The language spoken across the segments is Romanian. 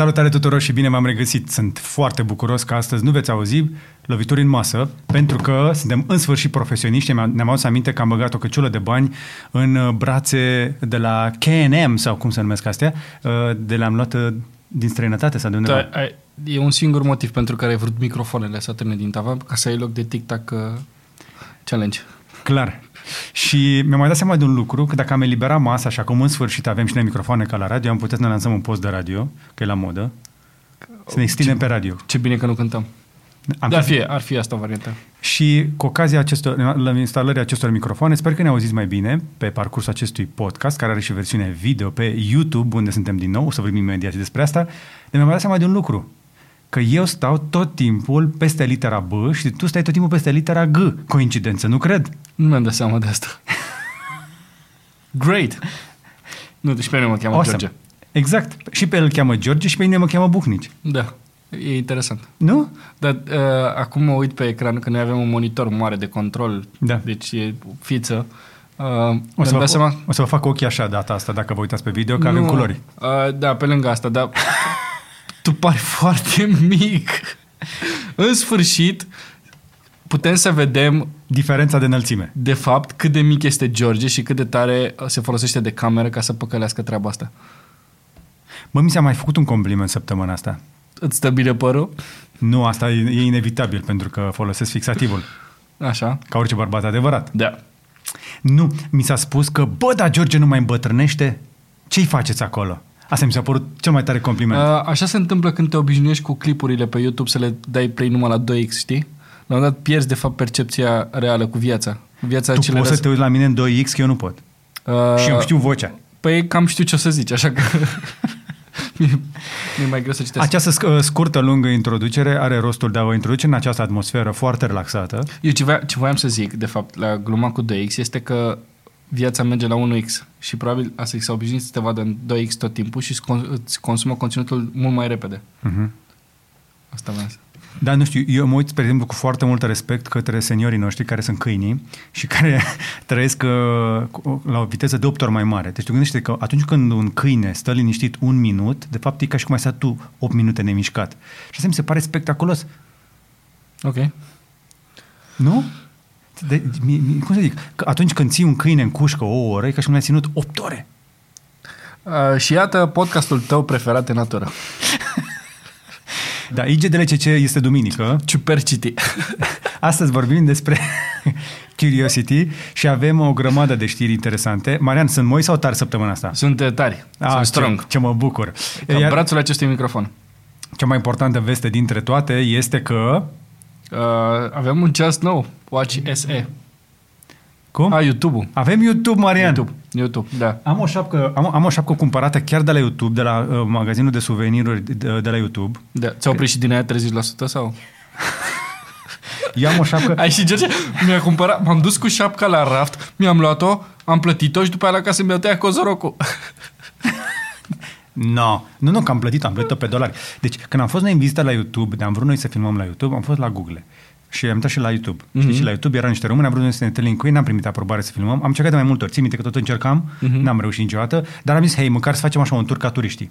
Salutare tuturor și bine m-am regăsit. Sunt foarte bucuros că astăzi nu veți auzi lovituri în masă, pentru că suntem în sfârșit profesioniști. Ne-am adus aminte că am băgat o căciulă de bani în brațe de la K&M sau cum se numesc astea, de le-am luat uh, din străinătate sau de undeva. Da, ai, e un singur motiv pentru care ai vrut microfoanele să termine din tavan, ca să ai loc de TikTok uh, challenge. Clar. Și mi-am mai dat seama de un lucru, că dacă am eliberat masa și acum în sfârșit avem și noi microfoane ca la radio, am putea să ne lansăm un post de radio, că e la modă, să ne extindem ce, pe radio. Ce bine că nu cântăm. Am ar, fi, ar fi asta varianta. Și cu ocazia acestor, la instalării acestor microfoane, sper că ne auziți mai bine pe parcursul acestui podcast, care are și versiune video pe YouTube, unde suntem din nou, o să vorbim imediat despre asta. Ne-am mai dat seama de un lucru că eu stau tot timpul peste litera B și tu stai tot timpul peste litera G. Coincidență, nu cred? Nu mi-am dat seama de asta. Great! Nu, deci pe mine mă cheamă awesome. George. Exact. Și pe el îl cheamă George și pe mine mă cheamă Buhnici. Da. E interesant. Nu? Dar uh, acum mă uit pe ecran că noi avem un monitor mare de control, da. deci e fiță. Uh, o, să vă, seama... o să vă fac ochii așa data asta, dacă vă uitați pe video, că nu, avem culori. Uh, da, pe lângă asta, dar tu pari foarte mic. În sfârșit, putem să vedem diferența de înălțime. De fapt, cât de mic este George și cât de tare se folosește de cameră ca să păcălească treaba asta. Mă, mi s-a mai făcut un compliment săptămâna asta. Îți stă bine părul? Nu, asta e, e inevitabil, pentru că folosesc fixativul. Așa. Ca orice bărbat adevărat. Da. Nu, mi s-a spus că, bă, dar George nu mai îmbătrânește? Ce-i faceți acolo? Asta mi s-a părut cel mai tare compliment. A, așa se întâmplă când te obișnuiești cu clipurile pe YouTube să le dai play numai la 2x, știi? La un dat pierzi, de fapt, percepția reală cu viața. Viața tu poți să te uiți la mine în 2x, că eu nu pot. Uh, și eu știu vocea. Păi cam știu ce o să zici, așa că... mi-e mai greu să citesc. Această scurtă, lungă introducere are rostul de a vă introduce în această atmosferă foarte relaxată. Eu ce, voia, ce voiam să zic, de fapt, la gluma cu 2X, este că viața merge la 1X și probabil asta s-a obișnuit să te vadă în 2X tot timpul și îți consumă conținutul mult mai repede. Uh-huh. Asta vreau să... Da, nu știu, eu mă uit, spre exemplu, cu foarte mult respect către seniorii noștri care sunt câinii și care trăiesc uh, la o viteză de 8 ori mai mare. Deci tu gândește că atunci când un câine stă liniștit un minut, de fapt e ca și cum ai stat tu 8 minute nemișcat. Și asta mi se pare spectaculos. Ok. Nu? De, mi, mi, cum să zic? Că atunci când ții un câine în cușcă o oră, e ca și cum l-ai ținut 8 ore. Uh, și iată podcastul tău preferat în natură. Da, IGDLCC este duminică. Ciupercity. Astăzi vorbim despre Curiosity și avem o grămadă de știri interesante. Marian, sunt moi sau tari săptămâna asta? Sunt uh, tari, ah, sunt strong. Ce, ce mă bucur. Ca Iar, brațul acestui microfon. Cea mai importantă veste dintre toate este că... Uh, avem un ceas nou, Watch SE. Cum? A, YouTube-ul. Avem YouTube, Marian. YouTube, YouTube da. Am o șapcă, am, am o șapcă cumpărată chiar de la YouTube, de la uh, magazinul de suveniruri de, de la YouTube. Da. Ți-au oprit și din aia 30% sau? Eu am o șapcă... Ai și George, mi-a cumpărat, m-am dus cu șapca la raft, mi-am luat-o, am plătit-o și după aia la casă mi-au tăiat cozorocul. No. Nu, nu, că am plătit am plătit-o pe dolari. Deci, când am fost noi în vizită la YouTube, de am vrut noi să filmăm la YouTube, am fost la Google. Și am intrat și la YouTube. Mm-hmm. Știi, și la YouTube erau niște români, am vrut să ne întâlnim cu ei, n-am primit aprobare să filmăm. Am încercat de mai multe ori, țin minte că tot încercam, mm-hmm. n-am reușit niciodată, dar am zis, hei, măcar să facem așa un tur ca turiștii.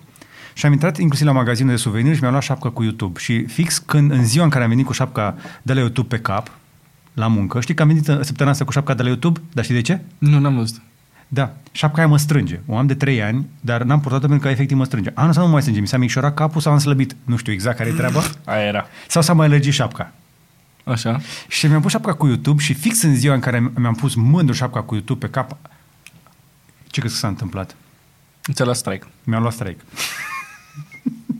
Și am intrat inclusiv la magazinul de suveniri și mi-am luat șapcă cu YouTube. Și fix când, în ziua în care am venit cu șapca de la YouTube pe cap, la muncă, știi că am venit săptămâna asta cu șapca de la YouTube, dar știi de ce? Nu, n-am văzut. Da, șapca aia mă strânge. O am de 3 ani, dar n-am purtat-o pentru că efectiv mă strânge. Anul să nu mai strânge, mi s-a micșorat capul sau am slăbit. Nu știu exact care e treaba. Aia era. Sau s-a mai alergit șapca. Așa. Și mi-am pus șapca cu YouTube și fix în ziua în care mi-am pus mândru șapca cu YouTube pe cap, ce crezi că s-a întâmplat? Ți-a luat strike. Mi-a luat strike.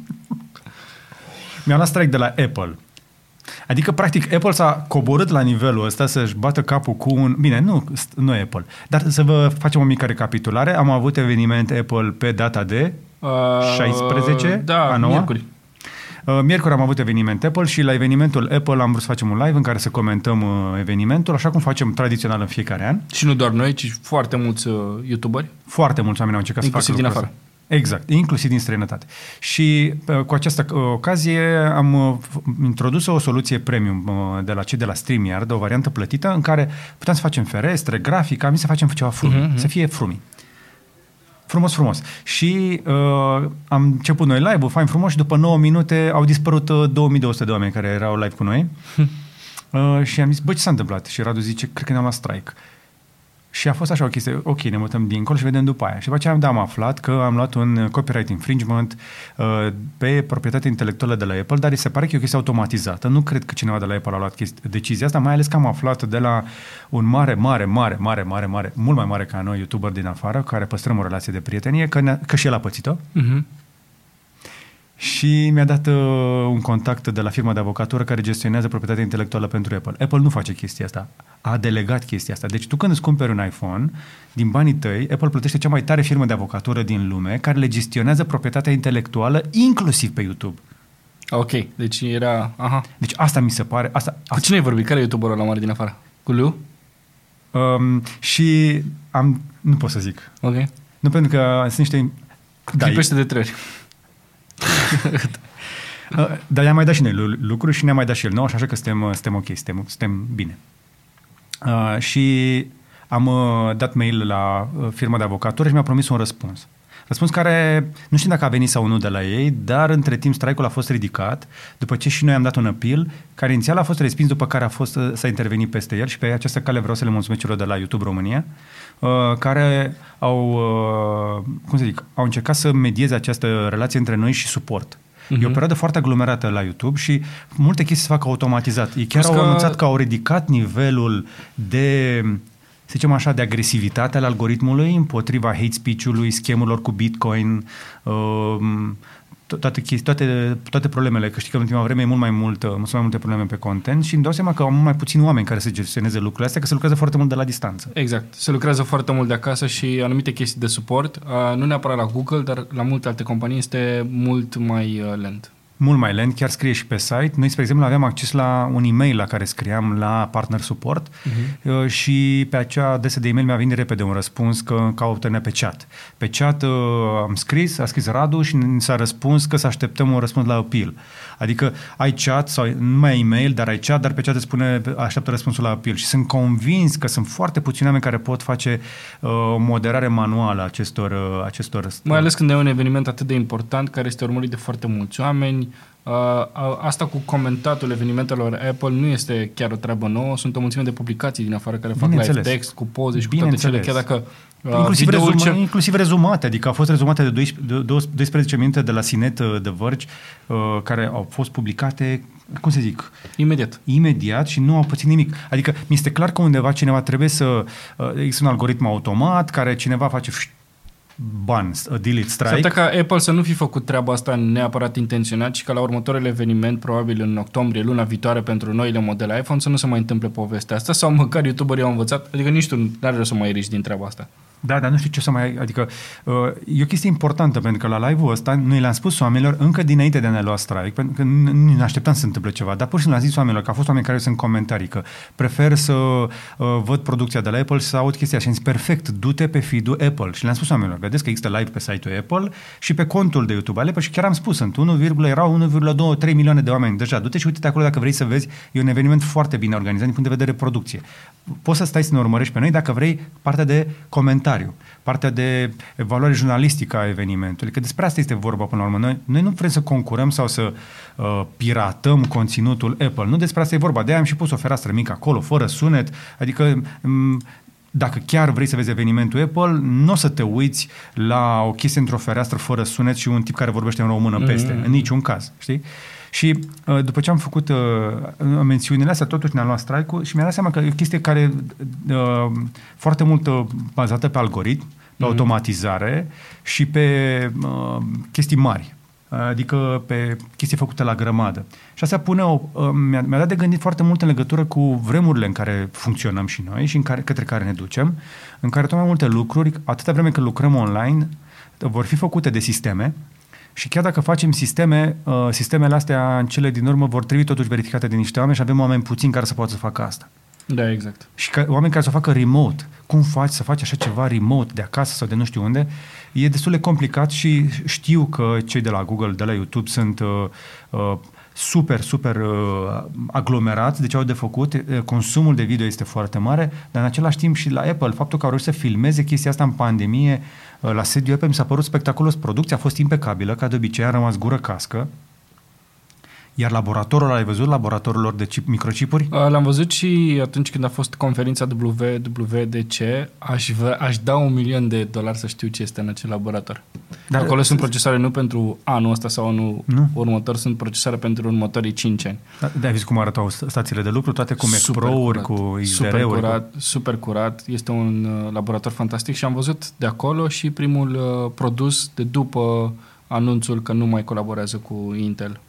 mi-a luat strike de la Apple. Adică, practic, Apple s-a coborât la nivelul ăsta să-și bată capul cu un... Bine, nu, nu Apple. Dar să vă facem o mică recapitulare. Am avut eveniment Apple pe data de uh, 16 da, a 9 miercuri. Uh, miercuri am avut eveniment Apple și la evenimentul Apple am vrut să facem un live în care să comentăm uh, evenimentul, așa cum facem tradițional în fiecare an. Și nu doar noi, ci foarte mulți uh, youtuberi. Foarte mulți oameni au încercat Inclusiv să facă din afară. Exact, inclusiv din străinătate. Și cu această ocazie am introdus o soluție premium de la cei de la StreamYard, o variantă plătită în care putem să facem ferestre, grafică, am să facem ceva frumi, uh-huh, uh-huh. să fie frumi. Frumos, frumos. Și uh, am început noi live-ul, fain frumos, și după 9 minute au dispărut uh, 2200 de oameni care erau live cu noi. uh, și am zis, bă, ce s-a întâmplat? Și Radu zice, cred că ne-am luat strike. Și a fost așa o chestie, ok, ne mutăm dincolo și vedem după aia. Și după aceea da, am aflat că am luat un copyright infringement uh, pe proprietate intelectuală de la Apple, dar se pare că e o chestie automatizată. Nu cred că cineva de la Apple a luat chesti- decizia asta, mai ales că am aflat de la un mare, mare, mare, mare, mare, mare, mult mai mare ca noi, youtuber din afară, care păstrăm o relație de prietenie, că, ne- că și el a pățit-o. Mhm. Și mi-a dat uh, un contact de la firma de avocatură care gestionează proprietatea intelectuală pentru Apple. Apple nu face chestia asta. A delegat chestia asta. Deci tu când îți cumperi un iPhone, din banii tăi, Apple plătește cea mai tare firmă de avocatură din lume care le gestionează proprietatea intelectuală inclusiv pe YouTube. Ok, deci era... Aha. Deci asta mi se pare... Asta, Cu asta, cine ai vorbit? Care e youtuberul la mare din afară? Cu Liu? um, și am... Nu pot să zic. Ok. Nu pentru că sunt niște... Da, Clipește de trei ori. Uh, Dar i-am mai dat și noi lu- lucruri și ne-a mai dat și el nou, așa că suntem, uh, suntem ok, suntem, suntem bine. Uh, și am uh, dat mail la uh, firma de avocatură și mi-a promis un răspuns. Răspuns care nu știu dacă a venit sau nu de la ei, dar între timp strike-ul a fost ridicat după ce și noi am dat un appeal care inițial a fost respins, după care a fost uh, s-a intervenit peste el și pe această cale vreau să le mulțumesc celor de la YouTube România, uh, care au, uh, cum să zic, au încercat să medieze această relație între noi și suport. E o Mhm. perioadă foarte aglomerată la YouTube și multe chestii se fac automatizat. Ei chiar Plus au că- anunțat că au ridicat nivelul de, să zicem așa, de agresivitate al algoritmului împotriva hate speech-ului, schemurilor cu Bitcoin, um, to- toate, chestii, toate, toate problemele, că știi că în ultima vreme e mult mai, mult, uh, sunt mai multe probleme pe content și îmi dau seama că au mult mai puțini oameni care să gestioneze lucrurile astea, că se lucrează foarte mult de la distanță. Exact. Se lucrează foarte mult de acasă și anumite chestii de suport, uh, nu neapărat la Google, dar la multe alte companii este mult mai uh, lent. Mult mai lent, chiar scrie și pe site. Noi, spre exemplu, aveam acces la un e-mail la care scriam la partner support uh-huh. și pe acea adresă de e-mail mi-a venit repede un răspuns că caută-ne pe chat. Pe chat uh, am scris, a scris Radu și ni s-a răspuns că să așteptăm un răspuns la appeal. Adică ai chat sau nu mai ai e-mail, dar ai chat, dar pe chat îți spune așteaptă răspunsul la appeal. Și sunt convins că sunt foarte puțini oameni care pot face uh, o moderare manuală a acestor, uh, acestor Mai ales când e un eveniment atât de important care este urmărit de foarte mulți oameni. Uh, a- asta cu comentatul evenimentelor Apple nu este chiar o treabă nouă, sunt o mulțime de publicații din afară care fac live Bineînțeles. text cu poze și cu toate cele, Bineînțeles. chiar dacă uh, Inclusiv, videoul rezuma, ce- inclusiv rezumate, adică au fost rezumate de 12, de 12 minute de la Sinet uh, de Verge, uh, care au fost publicate, cum să zic, Imediat. imediat și nu au pățit nimic. Adică mi este clar că undeva cineva trebuie să... Uh, există un algoritm automat care cineva face șt, ban, uh, delete, S-ar strike. putea ca Apple să nu fi făcut treaba asta neapărat intenționat și ca la următorul eveniment, probabil în octombrie, luna viitoare pentru noile modele iPhone, să nu se mai întâmple povestea asta sau măcar youtuberii au învățat, adică nici tu nu are rost să mai riști din treaba asta. Da, dar nu știu ce să mai... Adică uh, e o chestie importantă, pentru că la live-ul ăsta noi le-am spus oamenilor încă dinainte de a ne lua strike, pentru că nu nu ne așteptam să se întâmple ceva, dar pur și simplu le-am zis oamenilor, că au fost oameni care sunt în comentarii, că prefer să uh, văd producția de la Apple și să aud chestia și am zis, perfect, du-te pe feed-ul Apple. Și le-am spus oamenilor, vedeți că există live pe site-ul Apple și pe contul de YouTube al Apple și chiar am spus, sunt 1, erau 1,2-3 milioane de oameni deja. Du-te și uite-te acolo dacă vrei să vezi, e un eveniment foarte bine organizat din punct de vedere producție. Poți să stai să ne urmărești pe noi dacă vrei partea de comentariu, partea de evaluare jurnalistică a evenimentului, că despre asta este vorba până la urmă. Noi, noi nu vrem să concurăm sau să uh, piratăm conținutul Apple. Nu despre asta e vorba. De-aia am și pus o fereastră mică acolo, fără sunet. Adică m- dacă chiar vrei să vezi evenimentul Apple, nu o să te uiți la o chestie într-o fereastră fără sunet și un tip care vorbește în română peste. Mm. În niciun caz. Știi? Și uh, după ce am făcut uh, mențiunile astea, totuși ne-am luat strike și mi-am dat seama că e o chestie care uh, foarte mult uh, bazată pe algoritm, pe Mhm. automatizare și pe uh, chestii mari. Adică pe chestii făcute la grămadă. Și asta pune o, uh, mi-a, mi-a dat de gândit foarte mult în legătură cu vremurile în care funcționăm și noi și în care, către care ne ducem, în care tot mai multe lucruri, atâta vreme când lucrăm online, vor fi făcute de sisteme și chiar dacă facem sisteme, uh, sistemele astea în cele din urmă vor trebui totuși verificate de niște oameni și avem oameni puțini care să poată să facă asta. Da, exact. Și că, oameni care să o facă remote. Cum faci să faci așa ceva remote de acasă sau de nu știu unde? E destul de complicat și știu că cei de la Google, de la YouTube sunt uh, uh, super, super uh, aglomerați, deci au de făcut, uh, consumul de video este foarte mare, dar în același timp și la Apple, faptul că au reușit să filmeze chestia asta în pandemie, uh, la sediu Apple mi s-a părut spectaculos, producția a fost impecabilă, ca de obicei a rămas gură cască, iar laboratorul, ai văzut laboratorul lor de chip, microchipuri? L-am văzut și atunci când a fost conferința WWDC, aș, vrea, aș da un milion de dolari să știu ce este în acel laborator. Dar Acolo sunt procesoare nu pentru anul ăsta sau anul nu? următor, sunt procesoare pentru următorii 5 ani. Da, ai văzut cum arătau stațiile de lucru, toate cu Mac Pro-uri, cu Super curat, cu... super curat, este un uh, laborator fantastic și am văzut de acolo și primul uh, produs de după anunțul că nu mai colaborează cu Intel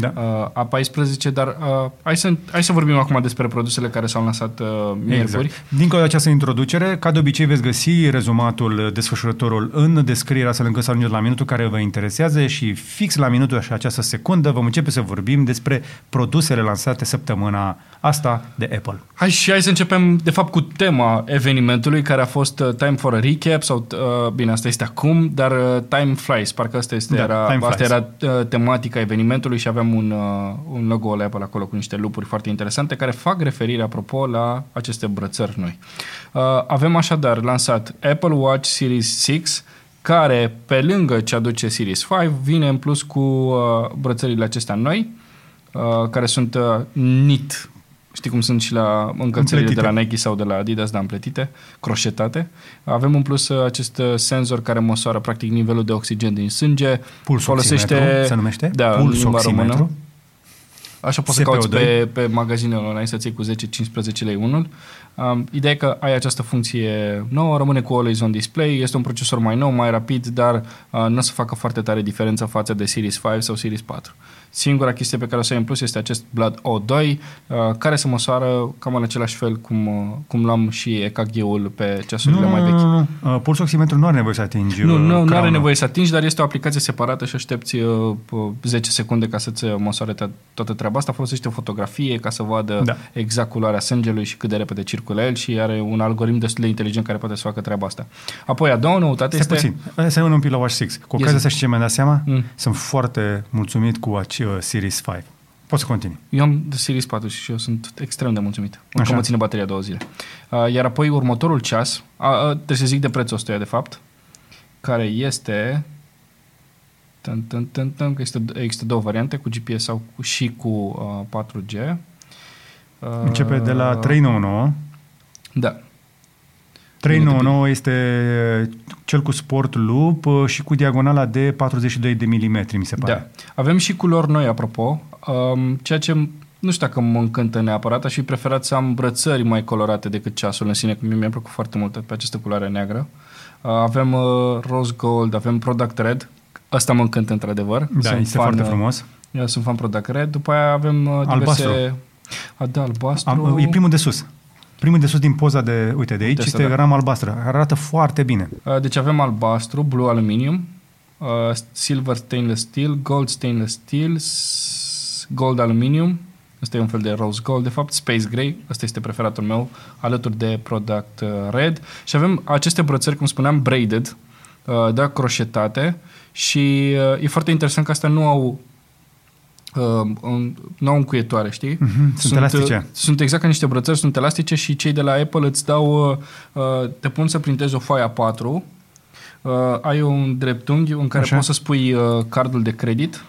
da. uh, A14, dar uh, hai, să, hai să vorbim acum despre produsele care s-au lansat uh, miercuri. Exact. Dincolo de această introducere, ca de obicei veți găsi rezumatul desfășurătorul în descriere, astfel încât să ajungeți la minutul care vă interesează și fix la minutul și această secundă vom începe să vorbim despre produsele lansate săptămâna asta de Apple. Hai și hai să începem, de fapt, cu tema evenimentului, care a fost uh, Time for a Recap, sau, uh, bine, asta este acum, dar uh, Time Flies, parcă asta, este, da, era, asta era uh, tematica evenimentului și aveam un, uh, un logo la Apple acolo cu niște lupuri foarte interesante care fac referire, apropo, la aceste brățări noi. Uh, avem așadar lansat Apple Watch Series 6, care, pe lângă ce aduce Series 5, vine în plus cu uh, brățările acestea noi, uh, care sunt uh, NIT Știi cum sunt și la încălțările de la Nike sau de la Adidas, dar împletite, croșetate. Avem în plus uh, acest uh, senzor care măsoară practic nivelul de oxigen din sânge. Pulsul folosește, se numește? Da, Puls română. Așa poți să cauți pe, pe magazinele online să ții cu 10-15 lei unul. Um, ideea e că ai această funcție nouă, rămâne cu Always On Display, este un procesor mai nou, mai rapid, dar uh, nu o să facă foarte tare diferența față de Series 5 sau Series 4. Singura chestie pe care o să ai în plus este acest Blood O2, uh, care se măsoară cam în același fel cum, uh, cum l-am și EKG-ul pe ceasurile nu, mai vechi. Nu, nu, nu. Uh, pulsul oximetru nu are nevoie să atingi Nu, nu, nu are nevoie să atingi, dar este o aplicație separată și aștepți uh, 10 secunde ca să-ți măsoare toată treaba asta. Folosește o fotografie ca să vadă da. exact culoarea sângelui și cât de repede circulă el și are un algoritm destul de inteligent care poate să facă treaba asta. Apoi, a doua noutate Stai este... puțin, să un pic la Watch 6. Cu ocazia să știi ce mi-am dat seama, mm. sunt foarte mulțumit cu acest uh, Series 5. Poți să continui. Eu am de Series 4 și eu sunt extrem de mulțumit. Încă mă ține bateria două zile. Uh, iar apoi următorul ceas, uh, uh, trebuie să zic de prețul ăsta de fapt, care este... Tân, tân, tân, tân, că este, există două variante, cu GPS sau cu, și cu uh, 4G. Uh, Începe de la 399. Da. 399 este cel cu sport loop uh, și cu diagonala de 42 de milimetri, mi se pare. Da. Avem și culori noi, apropo, um, ceea ce nu știu dacă mă încântă neapărat, aș fi preferat să am brățări mai colorate decât ceasul în sine, că mie mi-a plăcut foarte mult pe această culoare neagră. Uh, avem uh, rose gold, avem product red, asta mă încântă într-adevăr. Da, sunt este fan, foarte frumos. Eu sunt fan product red, după aia avem uh, diverse... Albastru. A, da, albastru. Am, e primul de sus. Primul de sus din poza de, uite, de aici este da. ram albastră. Arată foarte bine. Uh, deci avem albastru, blue aluminium, uh, silver stainless steel, gold stainless steel, gold aluminium, Asta e un fel de rose gold, de fapt, space gray, asta este preferatul meu, alături de product uh, red. Și avem aceste brățări, cum spuneam, braided, da, croșetate și e foarte interesant că astea nu au uh, nou încuietoare, știi? Mm-hmm, sunt, sunt elastice. Uh, sunt exact ca niște brățări, sunt elastice și cei de la Apple îți dau, uh, uh te pun să printezi o foaie A4, uh, ai un dreptunghi în care Așa. poți să spui uh, cardul de credit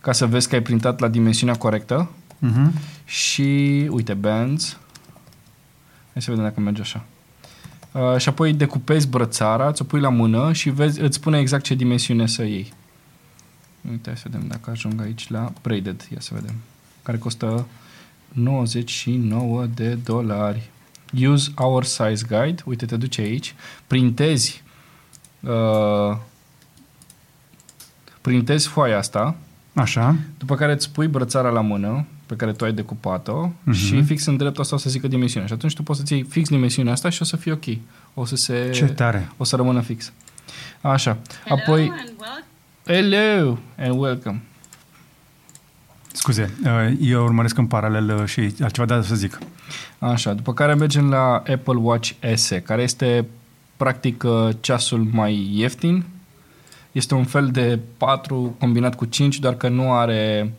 ca să vezi că ai printat la dimensiunea corectă mm-hmm. și, uite, bands, hai să vedem dacă merge așa. Uh, și apoi decupezi brățara, ți-o pui la mână și vezi, îți spune exact ce dimensiune să iei. Uite, hai să vedem dacă ajung aici la braided. Ia să vedem. Care costă 99 de dolari. Use our size guide. Uite, te duce aici. Printezi uh, printezi foaia asta. Așa. După care îți pui brățara la mână pe care tu ai decupat-o uh-huh. și fix în dreptul asta o să zică dimensiunea. Și atunci tu poți să-ți iei fix dimensiunea asta și o să fie ok. O să se... Ce tare! O să rămână fix. Așa. Hello Apoi... Hello and welcome. Scuze, uh, eu urmăresc în paralel uh, și altceva de să zic. Așa, după care mergem la Apple Watch SE, care este practic uh, ceasul mai ieftin, Este un fel de 4 combinat cu 5, doar că nu are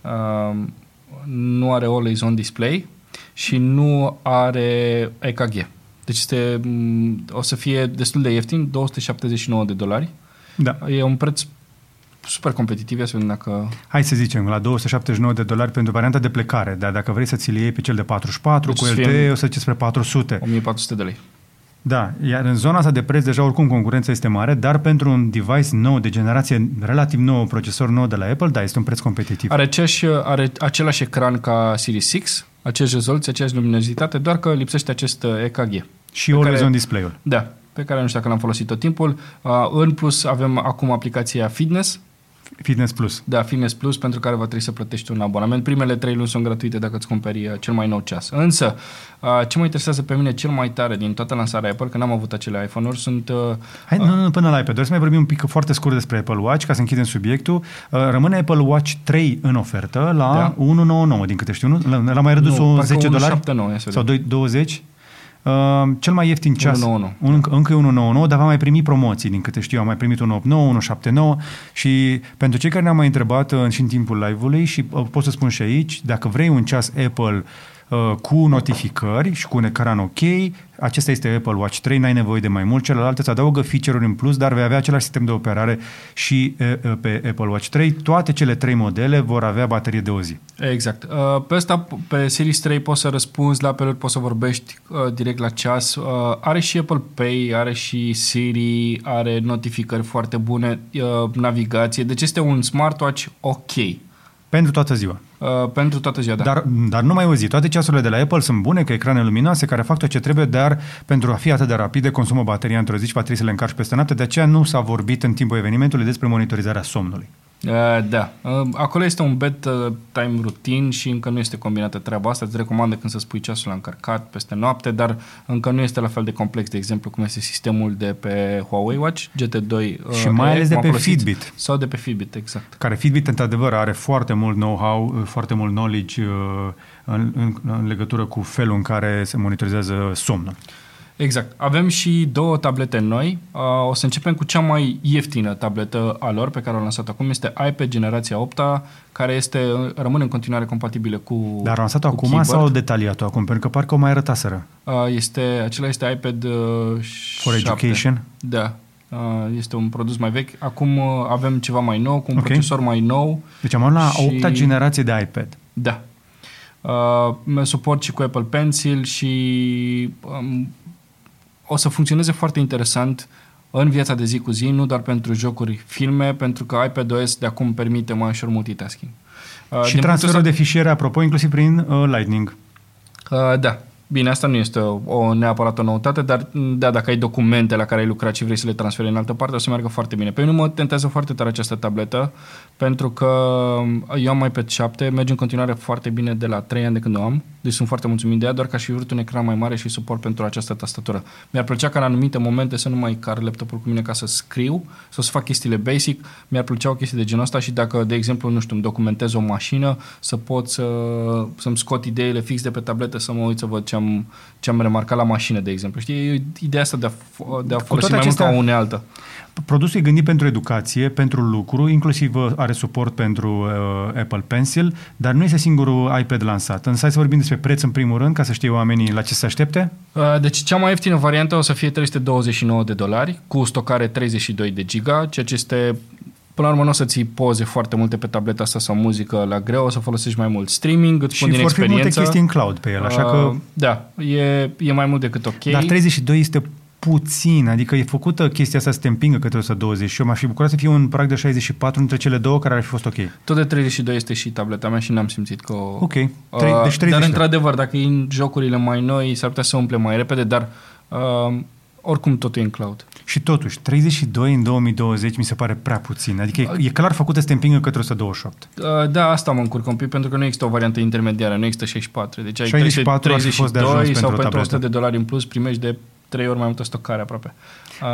uh, nu are always on display și nu are EKG. Deci este, mm, o să fie destul de ieftin, 279 de dolari. Da. E un preț super competitiv, ia să vedem dacă... Hai să zicem, la 279 de dolari pentru varianta de plecare, dar dacă vrei să ți-l iei pe cel de 44 Deci cu să LTE, fie- o să zici spre 400. 1400 de lei. Da, iar în zona asta de preț deja oricum concurența este mare, dar pentru un device nou, de generație relativ nouă, procesor nou de la Apple, da, este un preț competitiv. Are, aceeași, are același ecran ca Series 6, aceeași rezoluție, aceeași luminozitate, doar că lipsește acest uh, EKG. și pe always care- on display-ul. Da, pe care nu știu dacă l-am folosit tot timpul. Uh, în plus avem acum aplicația Fitness, Fitness Plus. Da, Fitness Plus, pentru care va trebui să plătești un abonament. Primele trei luni sunt gratuite dacă îți cumperi uh, cel mai nou ceas. Însă, uh, ce mă interesează pe mine cel mai tare din toată lansarea Apple, că n-am avut acele iPhone-uri, sunt... uh, Hai, nu, nu, până la iPad. Doar să mai vorbim un pic foarte scurt despre Apple Watch, ca să închidem subiectul. Uh, Rămâne Apple Watch 3 în ofertă la Da. 199, din câte știu, nu? L- L-a mai redus nu, o parcă 10 dolari? 179, ia să Sau vedem. 2, 20? Uh, cel mai ieftin ceas, 199. un, încă e 199, dar va mai primi promoții, din câte știu, am mai primit 189, 179 și pentru cei care ne-au mai întrebat uh, și în timpul live-ului și uh, pot să spun și aici, dacă vrei un ceas Apple uh, cu notificări și cu un ecran ok, acesta este Apple Watch 3, n-ai nevoie de mai mult, celălalt îți adaugă feature-uri în plus, dar vei avea același sistem de operare și uh, uh, pe Apple Watch 3. Toate cele trei modele vor avea baterie de o zi. Exact. Uh, Pe ăsta, pe Series 3 poți să răspunzi la apeluri, poți să vorbești uh, direct la ceas. Uh, Are și Apple Pay, are și Siri, are notificări foarte bune, uh, navigație. Deci este un smartwatch ok. Pentru toată ziua. Uh, pentru toată ziua, da. Dar, dar nu mai o zi. Toate ceasurile de la Apple sunt bune, cu ecrane luminoase, care fac tot ce trebuie, dar pentru a fi atât de rapide, consumă bateria într-o zi și va trebui să le încarci peste noapte. De aceea nu s-a vorbit în timpul evenimentului despre monitorizarea somnului. Uh, da. Uh, acolo este un bedtime routine și încă nu este combinată treaba asta. Îți recomandă când să spui ceasul la încărcat peste noapte, dar încă nu este la fel de complex, de exemplu, cum este sistemul de pe Huawei Watch, GT2. Uh, Și mai ales de cum am pe folosit. Fitbit. Sau de pe Fitbit, exact. Care Fitbit, într-adevăr, are foarte mult know-how, foarte mult knowledge uh, în, în, în legătură cu felul în care se monitorizează somnul. Exact. Avem și două tablete noi. Uh, o să începem cu cea mai ieftină tabletă a lor pe care au lansat acum. Este iPad generația 8 care este, rămâne în continuare compatibilă cu Dar au lansat-o cu acum keyboard. sau au detaliat-o acum? Pentru că parcă o mai arătaseră. Uh, Este, acela este iPad uh, For 7. education? Da. Uh, Este un produs mai vechi. Acum uh, avem ceva mai nou, cu un Ok. procesor mai nou. Deci am ajuns la Și- și... 8 generație de iPad. Da. Uh, suport și cu Apple Pencil și um, o să funcționeze foarte interesant în viața de zi cu zi, nu doar pentru jocuri, filme, pentru că iPadOS de acum permite mai ușor multitasking. Uh, și din transferul punctul de fișiere, apropo, inclusiv prin uh, Lightning. ăsta- Uh, da. Bine, asta nu este o, o neapărat o noutate, dar m, da, dacă ai documente la care ai lucrat și vrei să le transferi în altă parte, o să meargă foarte bine. Pe mine mă tentează foarte tare această tabletă, pentru că um, eu am iPad 7, merge în continuare foarte bine de la 3 ani de când o am, deci sunt foarte mulțumit de ea, doar că aș fi vrut un ecran mai mare și suport pentru această tastatură. Mi-ar plăcea ca în anumite momente să nu mai car laptopul cu mine ca să scriu sau să fac chestiile basic, mi-ar plăcea o chestie de genul ăsta și dacă, de exemplu, nu știu, îmi documentez o mașină, să pot să, să-mi scot ideile fix de pe tabletă, să mă uit să văd ce am, ce am remarcat la mașină, de exemplu. Știi, e ideea asta de a, f- de a folosi toate mai mult ca o acestea- unealtă. Produsul e gândit pentru educație, pentru lucru, inclusiv uh, are suport pentru uh, Apple Pencil, dar nu este singurul iPad lansat. Însă hai să vorbim despre preț în primul rând, ca să știe oamenii la ce se aștepte. Uh, Deci cea mai ieftină variantă o să fie 329 de dolari cu stocare 32 de giga, ceea ce este Până la urmă nu o să ții poze foarte multe pe tableta asta sau muzică la greu, o să folosești mai mult streaming, îți Și spun din vor fi multe experiență. chestii în cloud pe el, așa că... Uh, Da, e, e mai mult decât ok. Dar 32 este puțin, adică e făcută chestia asta să te împingă către 120 și eu m-aș fi bucurat să fie un prag de 64 între cele două care ar fi fost ok. Tot de 32 este și tableta mea și n-am simțit că o... Ok, Trei- Uh, deci 32. Dar într-adevăr, dacă e în jocurile mai noi, s-ar putea să umple mai repede, dar uh, oricum totul e în cloud. Și totuși, 32 în 2020 mi se pare prea puțin. Adică e, e clar făcută să te împingă către 128. Uh, da, asta mă încurcă un pic, pentru că nu există o variantă intermediară, nu există 64. Deci ai 64 ar fi fost de 32 ajuns sau pentru o pentru 100 tabletă. de dolari în plus primești de 3 ori mai multă stocare aproape.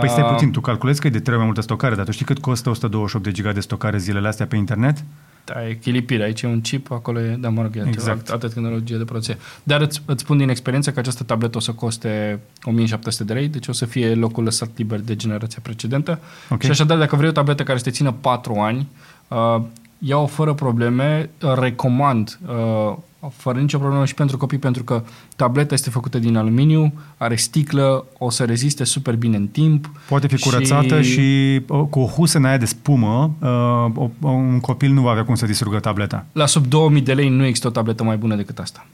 Păi stai Uh, puțin, tu calculezi că e de 3 mai multă stocare, dar tu știi cât costă 128 de giga de stocare zilele astea pe internet? Da, e chilipire. Aici e un chip, acolo e, da, mă rog, Exact. exact. altă tehnologie de producție. Dar îți, îți spun din experiență că această tabletă o să coste 1700 de lei, deci o să fie locul lăsat liber de generația precedentă. Ok. Și așadar, dacă vrei o tabletă care să te țină 4 ani, uh, ia-o fără probleme, uh, recomand uh, fără nicio problemă și pentru copii, pentru că tableta este făcută din aluminiu, are sticlă, o să reziste super bine în timp. Poate fi curățată și, și uh, cu o husă în aia de spumă, uh, o- un copil nu va avea cum să distrugă tableta. La sub 2000 de lei nu există o tabletă mai bună decât asta.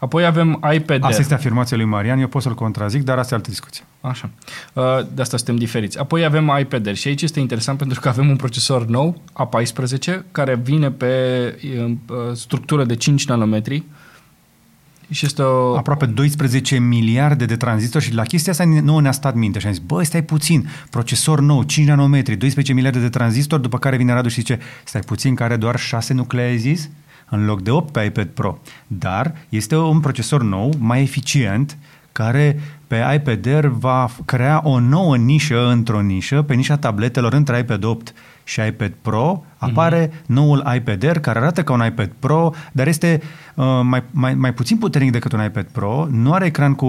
Apoi avem iPad Asta Air. este afirmația lui Marian, eu pot să-l contrazic, dar asta e altă discuție. Așa. Uh, De asta suntem diferiți. Apoi avem iPad Air și aici este interesant pentru că avem un procesor nou, A14, care vine pe uh, structură de 5 nanometri și este o... Aproape 12 miliarde de tranzistori și la chestia asta nouă ne-a stat minte și am zis, bă, stai puțin, procesor nou, 5 nanometri, 12 miliarde de tranzistori, după care vine Radu și zice, stai puțin, care are doar 6 nuclei, ai zis? În loc de 8 pe iPad Pro. Dar este un procesor nou, mai eficient, care pe iPad Air va f- crea o nouă nișă într-o nișă, pe nișa tabletelor între iPad 8 și iPad Pro, apare mm-hmm. noul iPad Air, care arată ca un iPad Pro, dar este uh, mai, mai, mai puțin puternic decât un iPad Pro, nu are ecran cu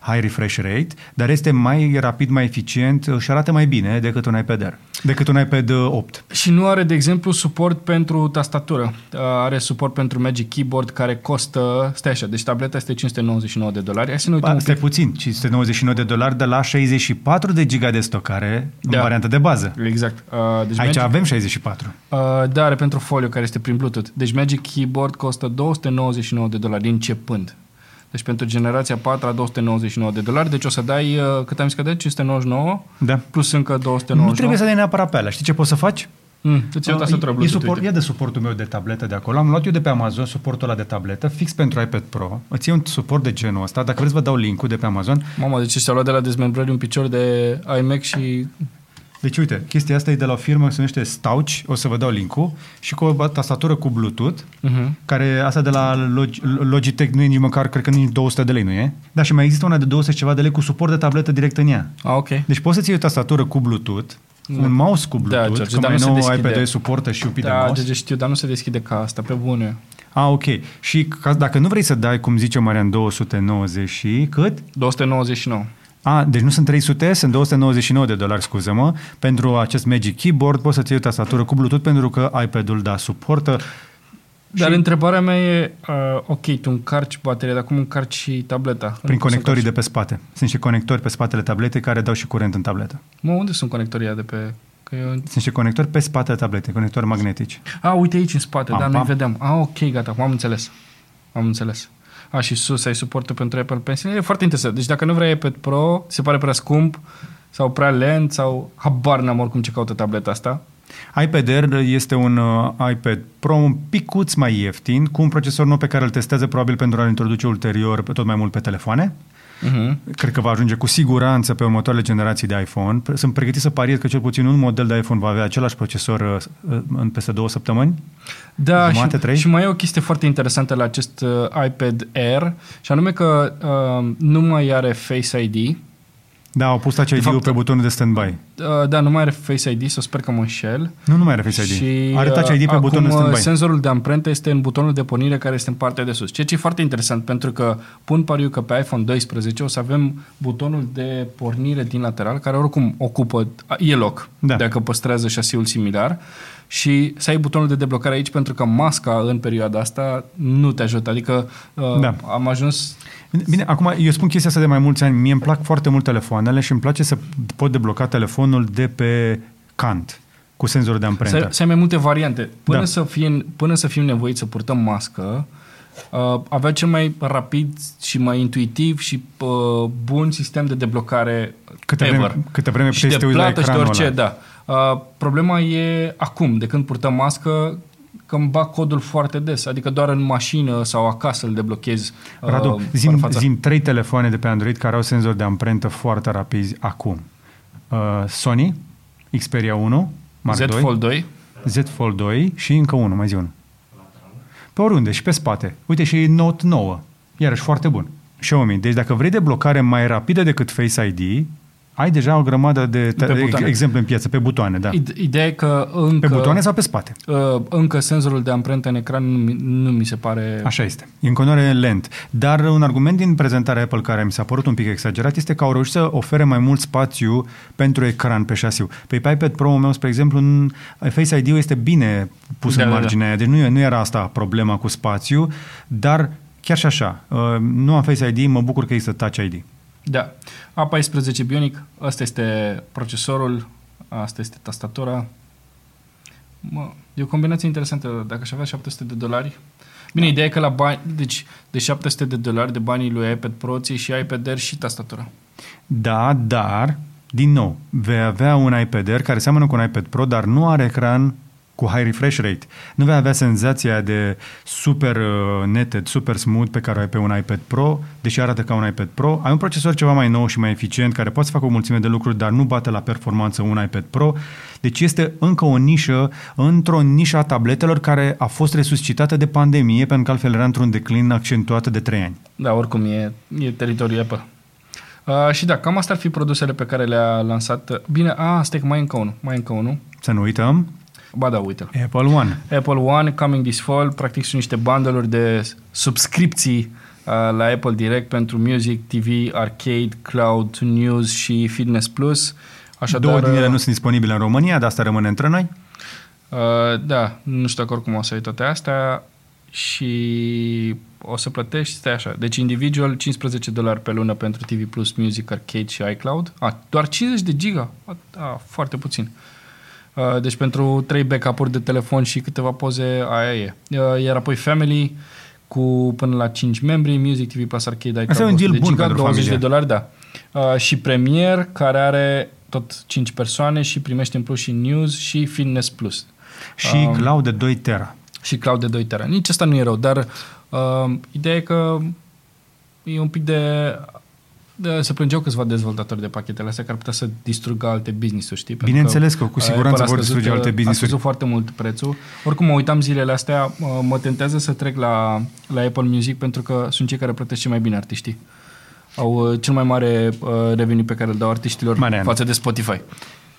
high refresh rate, dar este mai rapid, mai eficient uh, și arată mai bine decât un iPad Air, decât un iPad uh, 8. Și nu are, de exemplu, suport pentru tastatură. Uh, Are suport pentru Magic Keyboard care costă, stai așa, deci tableta este 599 de dolari. Hai să ne uităm Ba, un stai pic. puțin, 599 de dolari de la 64 de giga de stocare în Da. variantă de bază. Exact. Uh, Deci Aici Magic, avem 64. Uh, da, are pentru folio care este prin Bluetooth. Deci Magic Keyboard costă 299 de dolari începând. Deci pentru generația 4 299 de dolari, deci o să dai, uh, cât am zis că dai? 599 Da. plus încă 299. Nu trebuie să dai neapărat pe alea. Știi ce poți să faci? Mm, îți iau tastatura e, Bluetooth, suport, uite. e de suportul meu de tabletă de acolo. Am luat eu de pe Amazon suportul ăla de tabletă, fix pentru iPad Pro. Îți iei un suport de genul ăsta. Dacă vreți, vă dau link-ul de pe Amazon. Mama, deci și-a luat de la dezmembrări un picior de iMac și Deci, uite, chestia asta e de la o firmă, se numește Stauch, o să vă dau link-ul, și cu o tastatură cu Bluetooth, uh-huh. care asta de la Log- Logitech nu e nici măcar, cred că nici 200 de lei, nu e? Da, și mai există una de 200 și ceva de lei cu suport de tabletă direct în ea. Ah, ok. Deci poți să-ți iei o tastatură cu Bluetooth, un mouse cu Da, Bluetooth, George, că dar mai nu se nou deschide. iPad 2 suportă și UPI de Da, mouse. de știu, dar nu se deschide ca asta, pe bune. Ah, ok. Și ca, dacă nu vrei să dai, cum zice Marian, 290 și cât? 299. A, deci nu sunt 300, sunt 299 de dolari, scuză-mă. Pentru acest Magic Keyboard poți să-ți iei o tastatură cu Bluetooth pentru că iPad-ul, da, suportă. Dar Și- întrebarea mea e, uh, ok, tu încarci bateria, dar cum încarci și tableta? Nu Prin poți să conectorii de încarci. pe spate. Sunt niște conectori pe spatele tabletei care dau și curent în tabletă. Mă, unde sunt conectorii ăia de pe... Că eu... Sunt niște conectori pe spatele tabletei, conectori magnetici. A, uite aici în spate, Pam, da, pam. noi vedeam. A, ok, gata, am înțeles. Am înțeles. A, și sus ai suportul pentru Apple Pencil. E foarte interesant. Deci dacă nu vrei iPad Pro, se pare prea scump sau prea lent sau habar n-am oricum ce caută tableta asta. iPad Air este un uh, iPad Pro un picuț mai ieftin, cu un procesor nou pe care îl testează probabil pentru a-l introduce ulterior pe- tot mai mult pe telefoane. Uh-huh. Cred că va ajunge cu siguranță pe următoarele generații de iPhone. Sunt pregătit să pariez că cel puțin un model de iPhone va avea același procesor uh, uh, în peste două săptămâni. Da, Jumate, și, trei? și mai e o chestie foarte interesantă la acest uh, iPad Air, și anume că uh, nu mai are Face ID. Da, au pus Touch ID-ul fapt- pe butonul de standby. Uh, da, nu mai are Face ID, să sper că mă înșel. Nu, nu mai are Face ID. Și, are Touch ID pe uh, butonul de acum, uh, standby. senzorul de amprentă este în butonul de pornire care este în partea de sus. Ceea ce e foarte interesant pentru că pun pariu că pe iPhone 12 o să avem butonul de pornire din lateral care oricum ocupă, e loc Da. dacă păstrează șasiul similar și să ai butonul de deblocare aici pentru că masca în perioada asta nu te ajută. Adică uh, Da. am ajuns Bine, acum eu spun chestia asta de mai mulți ani. Mie îmi plac foarte mult telefoanele și îmi place să pot debloca telefonul de pe cant cu senzorul de să, amprentă. să ai mai multe variante. Până, Da. să fie, până să fim nevoiți să purtăm mască, uh, avea cel mai rapid și mai intuitiv și uh, bun sistem de deblocare Câte ever. vreme, câte vreme și puteți să de te uiți la plată și de ecranul orice, ăla. da. Uh, problema e acum, de când purtăm mască, că îmi bag codul foarte des, adică doar în mașină sau acasă îl deblochez. uh, Radu, fără zim, fața. zim trei telefoane de pe Android care au senzor de amprentă foarte rapizi acum. Uh, Sony, Xperia 1, Mark Z 2, Fold 2. Z Fold 2 și încă unul, mai zi unul. Pe oriunde și pe spate. Uite și Note 9, iarăși foarte bun. Xiaomi. Deci dacă vrei deblocare mai rapidă decât Face ID, ai deja o grămadă de, Pe butoane. exemple în piață, pe butoane, da. Ide- Ideea e că încă, Pe butoane sau pe spate. uh, încă senzorul de amprentă în ecran nu, mi- nu mi se pare... Așa este. E în continuare lent. Dar un argument din prezentarea Apple care mi s-a părut un pic exagerat este că au reușit să ofere mai mult spațiu pentru ecran pe șasiu. Pe pe iPad Pro-ul meu, spre exemplu, în- Face ID-ul este bine pus Da, în da, da. marginea aia. Deci nu, e- nu era asta problema cu spațiu, dar chiar și așa, uh, nu am Face ID, mă bucur că există Touch ID. Da. A14 Bionic, ăsta este procesorul, asta este tastatura. Mă, e o combinație interesantă. Dacă aș avea 700 de dolari, Bine, ideea e că la bani, deci de 700 de dolari de banii lui iPad Pro ții și iPad Air și tastatura. Da, dar, din nou, vei avea un iPad Air care seamănă cu un iPad Pro, dar nu are ecran cu high refresh rate. Nu vei avea senzația de super uh, netted, super smooth pe care o ai pe un iPad Pro, deși arată ca un iPad Pro. Ai un procesor ceva mai nou și mai eficient, care poate să facă o mulțime de lucruri, dar nu bate la performanță un iPad Pro. Deci este încă o nișă într-o nișă a tabletelor care a fost resuscitată de pandemie, pentru că altfel era într-un declin accentuat de 3 ani. Da, oricum e, e teritoriul Apple. Uh, și da, cam astea ar fi produsele pe care le-a lansat. Bine, a, stai că mai e încă unul. Mai e încă unul. Să nu uităm, Ba da, uite Apple One. Apple One coming this fall, practic sunt niște bundle de subscripții uh, la Apple Direct pentru Music, TV, Arcade, Cloud, News și Fitness Plus. Așadar, Două din ele nu sunt disponibile în România, dar asta rămâne între noi. Uh, da, nu știu dacă oricum o să ai toate astea și o să plătești, stai așa, deci individual 15 dolari pe lună pentru TV Plus, Music, Arcade și iCloud. A, doar 50 de giga, a, a, foarte puțin. Uh, deci pentru 3 backup-uri de telefon și câteva poze, aia e. Uh, iar apoi Family cu până la 5 membri, Music, TV Plus, Arcade, iCloud. Asta e un 100 deal de bun giga, pentru 20 familie. de dolari, da. Uh, și Premier, care are tot 5 persoane și primește în plus și News și Fitness Plus. Și Um, cloud de 2 tera. și cloud de 2 tera. Nici asta nu e rău, dar uh, ideea e că e un pic de, de... Se plângeau câțiva dezvoltatori de pachetele astea care ar putea să distrugă alte business-uri, știi? Pentru Bineînțeles că cu uh, siguranță Apple a vor scăzut, distruge alte uh, A business-uri. scăzut foarte mult prețul. Oricum, mă uitam zilele astea, uh, mă tentează să trec la, la Apple Music pentru că sunt cei care plătesc cel mai bine artiștii. Au uh, cel mai mare uh, revenue pe care îl dau artiștilor Marian. față de Spotify.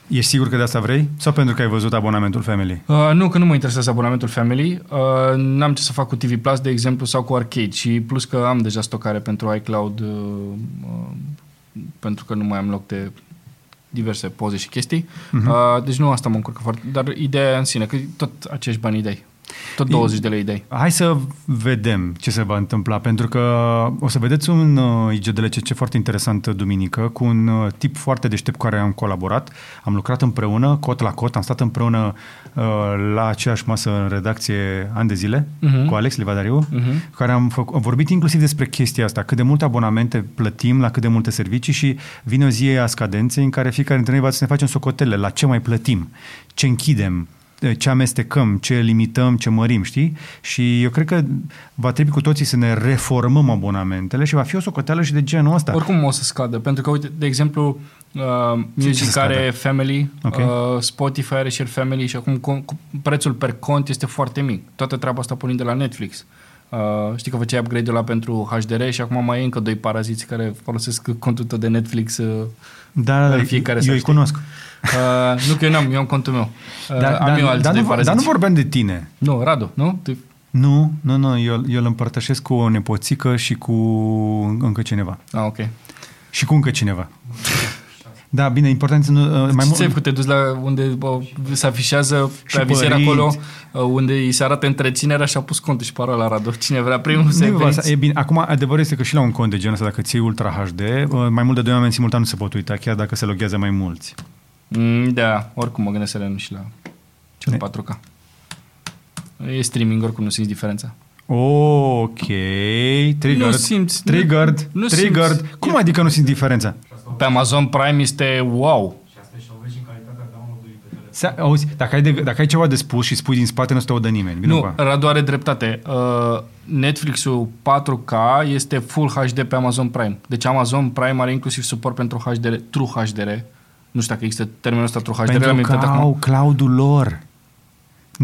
Ești sigur că de asta vrei? Sau pentru că ai văzut abonamentul Family? Uh, nu, că nu mă interesează abonamentul Family. Uh, n-am ce să fac cu TV Plus, de exemplu, sau cu Arcade. Și plus că am deja stocare pentru iCloud, uh, uh, pentru că nu mai am loc de diverse poze și chestii. Uh-huh. Uh, deci nu asta mă încurcă foarte... Dar ideea în sine, că tot acești bani îi dai. Tot 20 de lei îi dai. Hai să vedem ce se va întâmpla, pentru că o să vedeți un uh, IGDLCC foarte interesant uh, duminică, cu un uh, tip foarte deștept cu care am colaborat. Am lucrat împreună, cot la cot, am stat împreună uh, la aceeași masă în redacție ani de zile, Mhm. cu Alex Livadariu, Mhm. care am, făc, am vorbit inclusiv despre chestia asta, cât de multe abonamente plătim la cât de multe servicii și vine o zi a scadenței în care fiecare dintre noi va să ne facem socotele, la ce mai plătim, ce închidem, ce amestecăm, ce limităm, ce mărim, știi? Și eu cred că va trebui cu toții să ne reformăm abonamentele și va fi o socoteală și de genul ăsta. Oricum o să scadă, pentru că, uite, de exemplu, uh, ce Music să are scadă? Family, Ok. uh, Spotify are Share Family și acum con- cu- prețul per cont este foarte mic. Toată treaba asta pornind de la Netflix. Uh, știi că făceai upgrade-ul ăla pentru HDR și acum mai e încă doi paraziți care folosesc contul tău de Netflix. Uh, da, în fiecare eu să îi știi. cunosc. uh, nu că eu n-am, eu am contul meu. Uh, Dar, am dar, eu alți dar, doi nu, paraziți. dar nu vorbeam de tine. Nu, Radu, nu? Tu... Nu, nu, nu, eu, eu îl împărtășesc cu o nepoțică și cu încă cineva. Ah, ok. Și cu încă cineva. Da, bine, important să nu... uh, Mai Mai mult, Ce ai te duci la unde bă, se afișează Și pe avizer părinți. acolo, uh, unde îi se arată întreținerea și a pus contul și parola Radu. Cine vrea primul să nu, e asta. vezi. e bine. Acum, adevărul este că și la un cont de genul ăsta, dacă ții Ultra HD, uh, mai mult de doi oameni simultan nu se pot uita, chiar dacă se loghează mai mulți. Mm, da, oricum mă gândesc să renunț și la cel Ne- 4K. E streaming, oricum nu simți diferența. Ok, triggered. Nu simți- Triggered. nu- nu triggered. simți. Cum adică nu simți diferența? Pe Amazon Prime este wow. Se, auzi, dacă ai, de, dacă ai ceva de spus și spui din spate, nu se te audă nimeni. Vino Nu, cu- Radu are dreptate. Uh, Netflix-ul 4K este Full HD pe Amazon Prime. Deci Amazon Prime are inclusiv suport pentru HDR, True HDR. Nu știu dacă există termenul ăsta True HDR. l-am Pentru că inventat au acum. cloud-ul lor.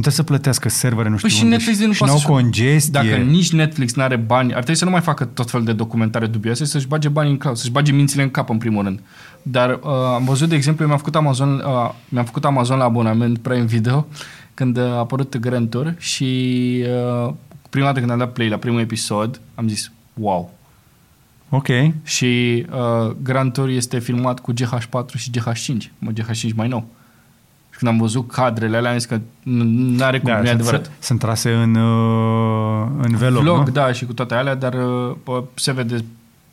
Trebuie să plătească servere, nu știu Păi și unde, Netflix nu și poate n-au să- congestie. Dacă nici Netflix nu are bani, ar trebui să nu mai facă tot felul de documentare dubioase, să-și bage bani în cloud, să-și bage mințile în cap în primul rând. Dar uh, am văzut, de exemplu, eu mi-am făcut Amazon, uh, mi-am făcut Amazon la abonament Prime Video când a apărut Grand Tour și uh, prima dată când am dat play la primul episod, am zis, wow. Ok. Și uh, Grand Tour este filmat cu GH4 și GH5, mă, GH5 mai nou. Și când am văzut cadrele alea, am zis că nu are cum, nu e sunt, adevărat. sunt trase în, uh, în vlog, Vlog, nu? da, și cu toate alea, dar uh, bă, se vede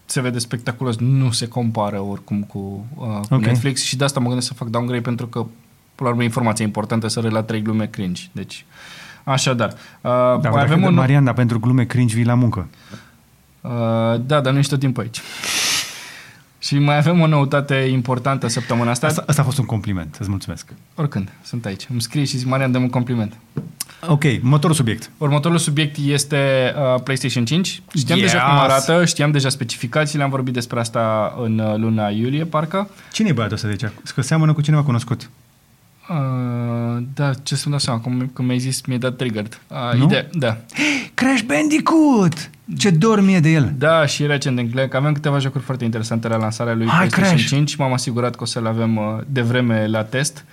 se vede spectaculos, nu se compară oricum cu, uh, cu Ok. okay. Netflix și de asta mă gândesc să fac downgrade pentru că, până la urmă, informația importantă să la trei glume cringe. Deci, așadar. Uh, Da, mai dacă avem de un... Marian, dar pentru glume cringe vii la muncă. Uh, da, dar nu ești tot timpul aici. Și mai avem o noutate importantă săptămâna asta. Asta, asta a fost un compliment, îți mulțumesc. Oricând, sunt aici. Îmi scrie și zic, Marian, dăm un compliment. Ok, următorul subiect. Următorul subiect este uh, PlayStation 5. Știam Yes! deja cum arată, știam deja specificațiile, am vorbit despre asta în uh, luna iulie, parcă. Cine e băiatul ăsta de aici? Că seamănă cu cineva cunoscut. Uh, da, ce să-mi dau seama, cum, cum mi-ai zis, mi-ai dat triggered. Uh, Nu? Ide- da. Crash Bandicoot! Ce dor mie de el! Da, și recent în Clec avem câteva jocuri foarte interesante la lansarea lui Hai, PlayStation Crash! 5. M-am asigurat că o să le avem uh, de vreme la test.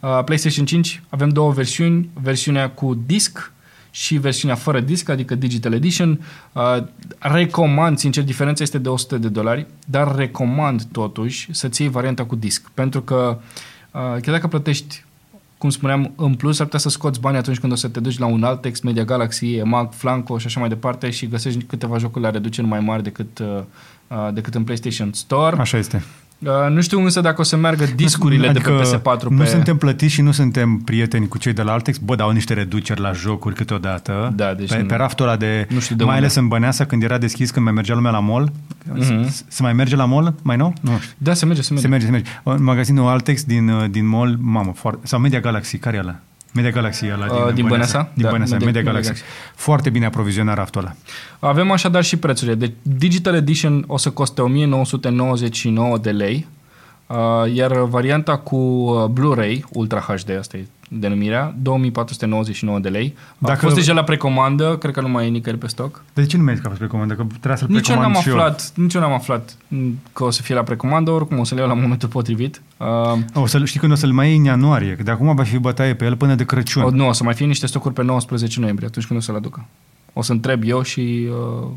Uh, PlayStation 5 avem două versiuni, versiunea cu disc și versiunea fără disc, adică Digital Edition. Uh, recomand, sincer, diferența este de 100 de dolari, dar recomand totuși să-ți iei varianta cu disc, pentru că uh, chiar dacă plătești cum spuneam, în plus ar putea să scoți bani atunci când o să te duci la un alt text, Media Galaxy, EMAG, Flanco și așa mai departe și găsești câteva jocuri la reduceri mai mari decât, uh, uh, decât în PlayStation Store. Așa este. Uh, nu știu însă dacă o să meargă discurile adică de pe PS4 nu pe... suntem plătiți și nu suntem prieteni cu cei de la Altex. Bă, dau niște reduceri la jocuri câteodată. Da, deci pe, nu- pe raftul ăla de... nu știu de mai unde. ales în Băneasa, când era deschis, când mai mergea lumea la mall. Mhm. S- Se mai merge la mall? Mai nou? Nu știu. Da, se merge, se merge. Se merge, se merge. În magazinul Altex din, uh, din mall, mamă, foarte, sau Media Galaxy, care e ăla? Media Galaxy ăla din, Uh, din Băneasa? Din Da, Băneasa, Media- Media, Media Galaxy. Galaxy. Foarte bine aprovizionat raftul ăla. Avem așadar și prețurile. Deci Digital Edition o să coste 1999 de lei, uh, iar varianta cu uh, Blu-ray, Ultra HD, asta e denumirea, 2499 de lei. Dacă... A Dacă- fost deja la precomandă, cred că nu mai e nicăieri pe stoc. De ce nu mi-ai zis că a fost precomandă? Că trebuia să-l Nici eu precomand n-am și eu. aflat, nici eu n-am aflat mm, că o să fie la precomandă, oricum o să le iau la momentul potrivit. Uh, O să știi când o să-l mai iei în ianuarie, că de acum va fi bătaie pe el până de Crăciun. o, nu, o să mai fie niște stocuri pe 19 noiembrie, atunci când o să-l aducă. O să întreb eu și uh,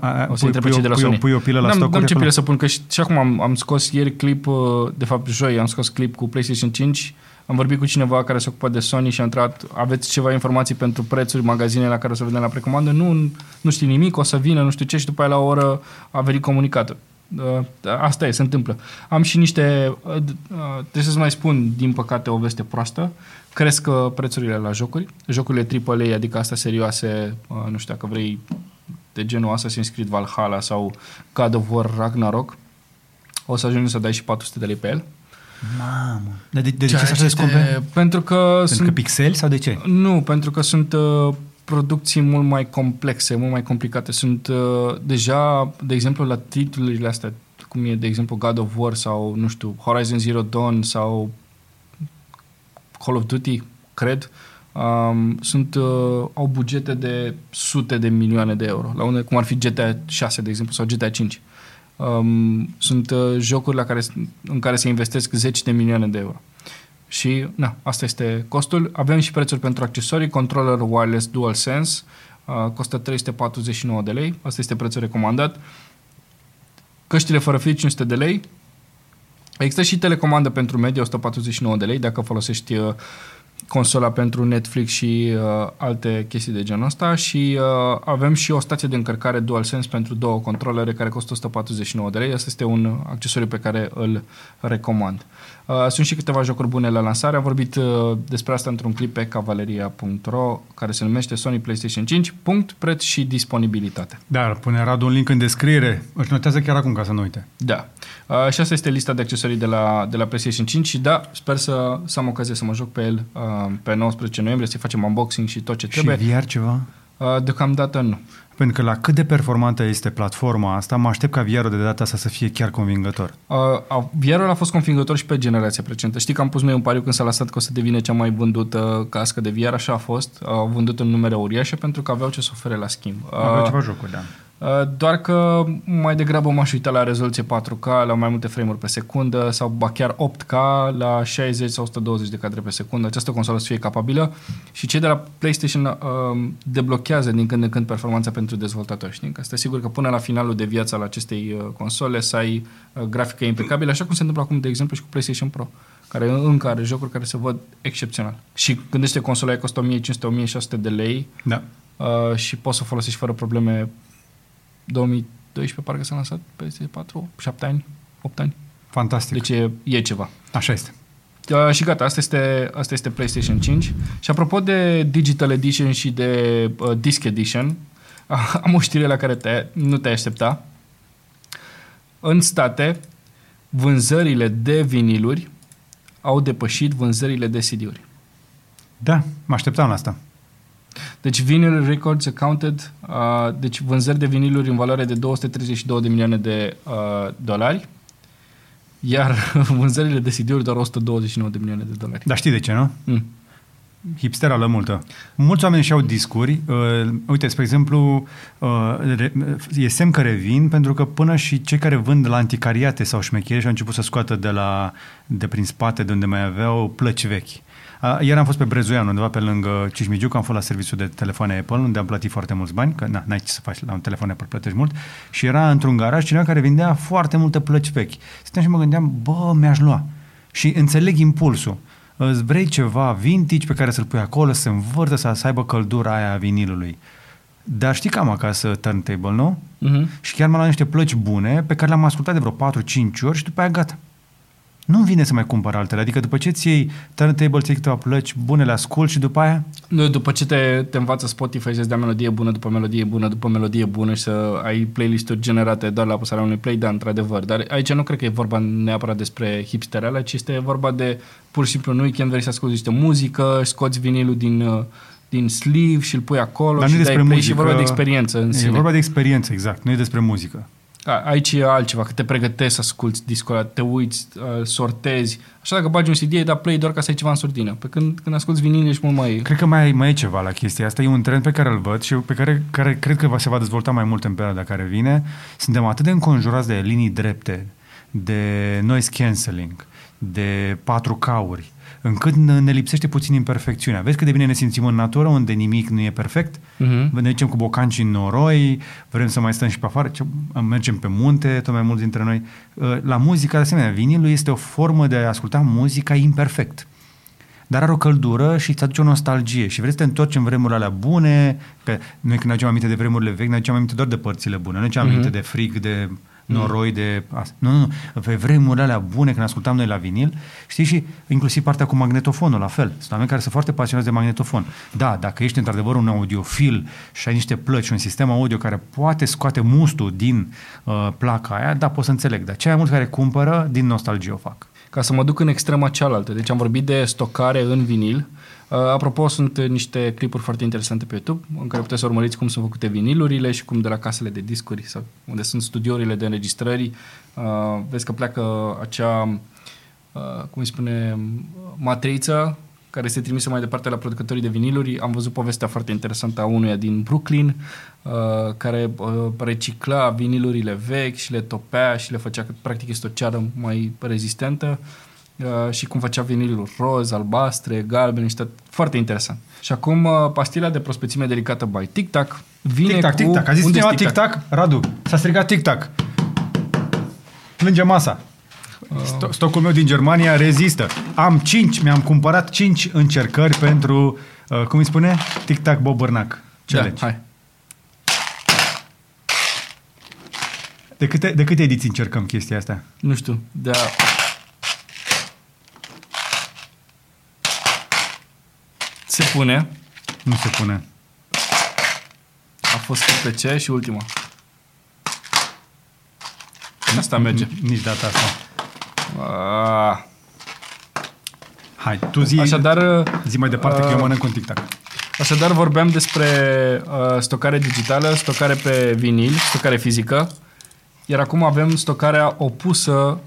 A- a- o să pui, întreb pe pui, cei de la pui, Sony. o, pui o pilă la N-am, stocuri n-am ce acolo? pilă să pun, că și, și acum am, am scos ieri clip, uh, de fapt joi am scos clip cu PlayStation 5, am vorbit cu cineva care se ocupă de Sony și a întrebat, aveți ceva informații pentru prețuri, magazine la care o să vedem la precomandă? Nu, nu știu nimic, o să vină, nu știu ce și după aia la o oră a venit comunicatul. Uh, asta e, se întâmplă. Am și niște, uh, d- uh, trebuie să mai spun, din păcate, o veste proastă. Cresc uh, prețurile la jocuri. Jocurile AAA, adică astea serioase, uh, nu știu dacă vrei de genul Assassin's Creed Valhalla sau God of War Ragnarok, o să ajungi să dai și 400 de lei pe el. Mamă. Dar de, de, de ce Ceea să ce așa este- scumpe? Pentru că Pentru sunt că pixeli sau de ce? nu, pentru că sunt uh, producții mult mai complexe, mult mai complicate. Sunt uh, deja, de exemplu, la titlurile astea, cum e, de exemplu, God of War sau, nu știu, Horizon Zero Dawn sau Call of Duty, cred, um, sunt, uh, au bugete de sute de milioane de euro, la unde, cum ar fi GTA 6, de exemplu, sau GTA 5. Um, sunt uh, jocuri la care, în care se investesc zeci de milioane de euro. Și, na, asta este costul. Avem și prețuri pentru accesorii. Controller wireless DualSense uh, costă 349 de lei. Asta este prețul recomandat. Căștile fără fir 500 de lei. Există și telecomandă pentru media 149 de lei dacă folosești uh, consola pentru Netflix și uh, alte chestii de genul ăsta și uh, avem și o stație de încărcare DualSense pentru două controlere care costă 149 de lei. Asta este un accesoriu pe care îl recomand. Uh, sunt și câteva jocuri bune la lansare. Am vorbit uh, despre asta într-un clip pe cavaleria.ro care se numește Sony PlayStation 5. Punct, preț și disponibilitate. Da, pune Radu un link în descriere. Își notează chiar acum ca să nu uite. Da. Uh, și asta este lista de accesorii de la, de la PlayStation 5 și da, sper să, să am ocazie să mă joc pe el uh, pe 19 noiembrie, să facem unboxing și tot ce trebuie. Și VR ceva? Uh, deocamdată nu. Pentru că la cât de performantă este platforma asta, mă aștept ca VR-ul de data asta să fie chiar convingător. Uh, VR-ul a fost convingător și pe generația precedentă. Știi că am pus noi un pariu când s-a lăsat că o să devine cea mai vândută cască de VR, așa a fost. Au vândut în numere uriașe pentru că aveau ce să ofere la schimb. Aveau ceva jocuri, da. Uh, doar că mai degrabă m-aș uita la rezoluție 4K, la mai multe frame-uri pe secundă sau ba chiar 8K la 60 sau 120 de cadre pe secundă. Această consolă să fie capabilă și cei de la PlayStation uh, deblochează din când în când performanța pentru dezvoltatori. Știi? Că este sigur că până la finalul de viață al acestei uh, console să ai uh, grafică impecabilă, așa cum se întâmplă acum, de exemplu, și cu PlayStation Pro care încă are jocuri care se văd excepțional. Și gândește consola aia costă 1500-1600 de lei da. uh, și poți să o folosești fără probleme 2012 parcă s-a lansat pe PS4, 7 ani, 8 ani. Fantastic. Deci e, e ceva. Așa este. Uh, și gata, asta este, asta este PlayStation 5. Și apropo de Digital Edition și de uh, Disc Edition, uh, am o știre la care te, nu te aștepta. În state, vânzările de viniluri au depășit vânzările de CD-uri. Da, mă așteptam la asta. Deci Vinyl Records accounted, uh, deci vânzări de viniluri în valoare de 232 de milioane de uh, dolari, iar vânzările de CD-uri doar 129 de milioane de dolari. Dar știi de ce, nu? Mm. Hipsterală multă. Mulți oameni și-au discuri. Uh, uite, spre exemplu, uh, re, e semn că revin pentru că până și cei care vând la anticariate sau șmecherie și-au început să scoată de, la, de prin spate, de unde mai aveau plăci vechi. Iar am fost pe Brezoian, undeva pe lângă Cismigiuc, am fost la serviciul de telefoane Apple, unde am plătit foarte mulți bani, că na, n-ai ce să faci la un telefon Apple, plătești mult, și era într-un garaj cineva care vindea foarte multe plăci vechi. Stăteam și mă gândeam, bă, mi-aș lua. Și înțeleg impulsul. Îți vrei ceva vintage pe care să-l pui acolo, să învârtă, să, să aibă căldura aia a vinilului. Dar știi că am acasă turntable, nu? Uh-huh. Și chiar m-am luat niște plăci bune pe care le-am ascultat de vreo 4-5 ori și după aia gata nu vine să mai cumpăr altele. Adică după ce ți iei turntable, ți câteva plăci bune, le ascult și după aia... Nu, după ce te, te învață Spotify să-ți dea melodie bună după melodie bună după melodie bună și să ai playlist-uri generate doar la apăsarea unui play, da, într-adevăr. Dar aici nu cred că e vorba neapărat despre hipsterele, ci este vorba de pur și simplu în weekend vrei să asculti niște muzică, scoți vinilul din uh, din sleeve și îl pui acolo Dar și nu dai despre play muzică, și vorba de experiență în e sine. E vorba de experiență, exact. Nu e despre muzică. A, aici e altceva, că te pregătești să asculti discul ăla, te uiți, uh, sortezi. Așa dacă bagi un CD, ai dat play doar ca să ai ceva în surdină. Pe când, când asculti vinil, ești mult mai... Cred că mai, mai e ceva la chestia asta. E un trend pe care îl văd și pe care, care cred că va, se va dezvolta mai mult în perioada care vine. Suntem atât de înconjurați de linii drepte, de noise cancelling, de 4K-uri, încât ne lipsește puțin imperfecțiunea. Vezi cât de bine ne simțim în natură, unde nimic nu e perfect? Uh-huh. Ne ducem cu bocanci în noroi, vrem să mai stăm și pe afară, mergem pe munte, tot mai mulți dintre noi. Uh, la muzică, de asemenea, vinilul este o formă de a asculta muzica imperfect dar are o căldură și îți aduce o nostalgie și vrei să te întorci în vremurile alea bune, că noi când ne aducem aminte de vremurile vechi, ne aducem aminte doar de părțile bune, nu ne aducem aminte uh-huh. de frig, de noroi de... Nu, nu, nu. Pe vremurile alea bune, când ascultam noi la vinil, știi, și inclusiv partea cu magnetofonul, la fel. Sunt oameni care sunt foarte pasionați de magnetofon. Da, dacă ești într-adevăr un audiofil și ai niște plăci, un sistem audio care poate scoate mustul din uh, placa aia, da, pot să înțeleg. Dar cei mai mulți care cumpără, din nostalgie o fac. Ca să mă duc în extrema cealaltă. Deci am vorbit de stocare în vinil, Uh, apropo, sunt niște clipuri foarte interesante pe YouTube în care puteți să urmăriți cum sunt făcute vinilurile și cum de la casele de discuri sau unde sunt studiourile de înregistrări uh, vezi că pleacă acea, uh, cum îi spune, matriță care este trimisă mai departe la producătorii de viniluri. Am văzut povestea foarte interesantă a unuia din Brooklyn, uh, care uh, recicla vinilurile vechi și le topea și le făcea, practic este o ceară mai rezistentă. Uh, Uh, și cum făcea vinilul roz, albastre, galben, niște foarte interesant. Și acum uh, pastila de prospețime delicată by Tic Tac vine tic-tac, cu... Tic-tac. A zis cineva Tic Tac? Radu, s-a strigat Tic Tac. Plânge masa. Uh. Stocul meu din Germania rezistă. Am 5, mi-am cumpărat 5 încercări pentru, uh, cum îi spune? Tic Tac Bobărnac. Da, hai. De câte, de câte ediții încercăm chestia asta? Nu știu, dar Se pune. Nu se pune. A fost pe ce și ultima. Asta merge. Nici data asta. Ah. Hai, tu zi, Așadar, zi mai departe uh, că eu mănânc un tic-tac. Așadar, vorbeam despre uh, stocare digitală, stocare pe vinil, stocare fizică, iar acum avem stocarea opusă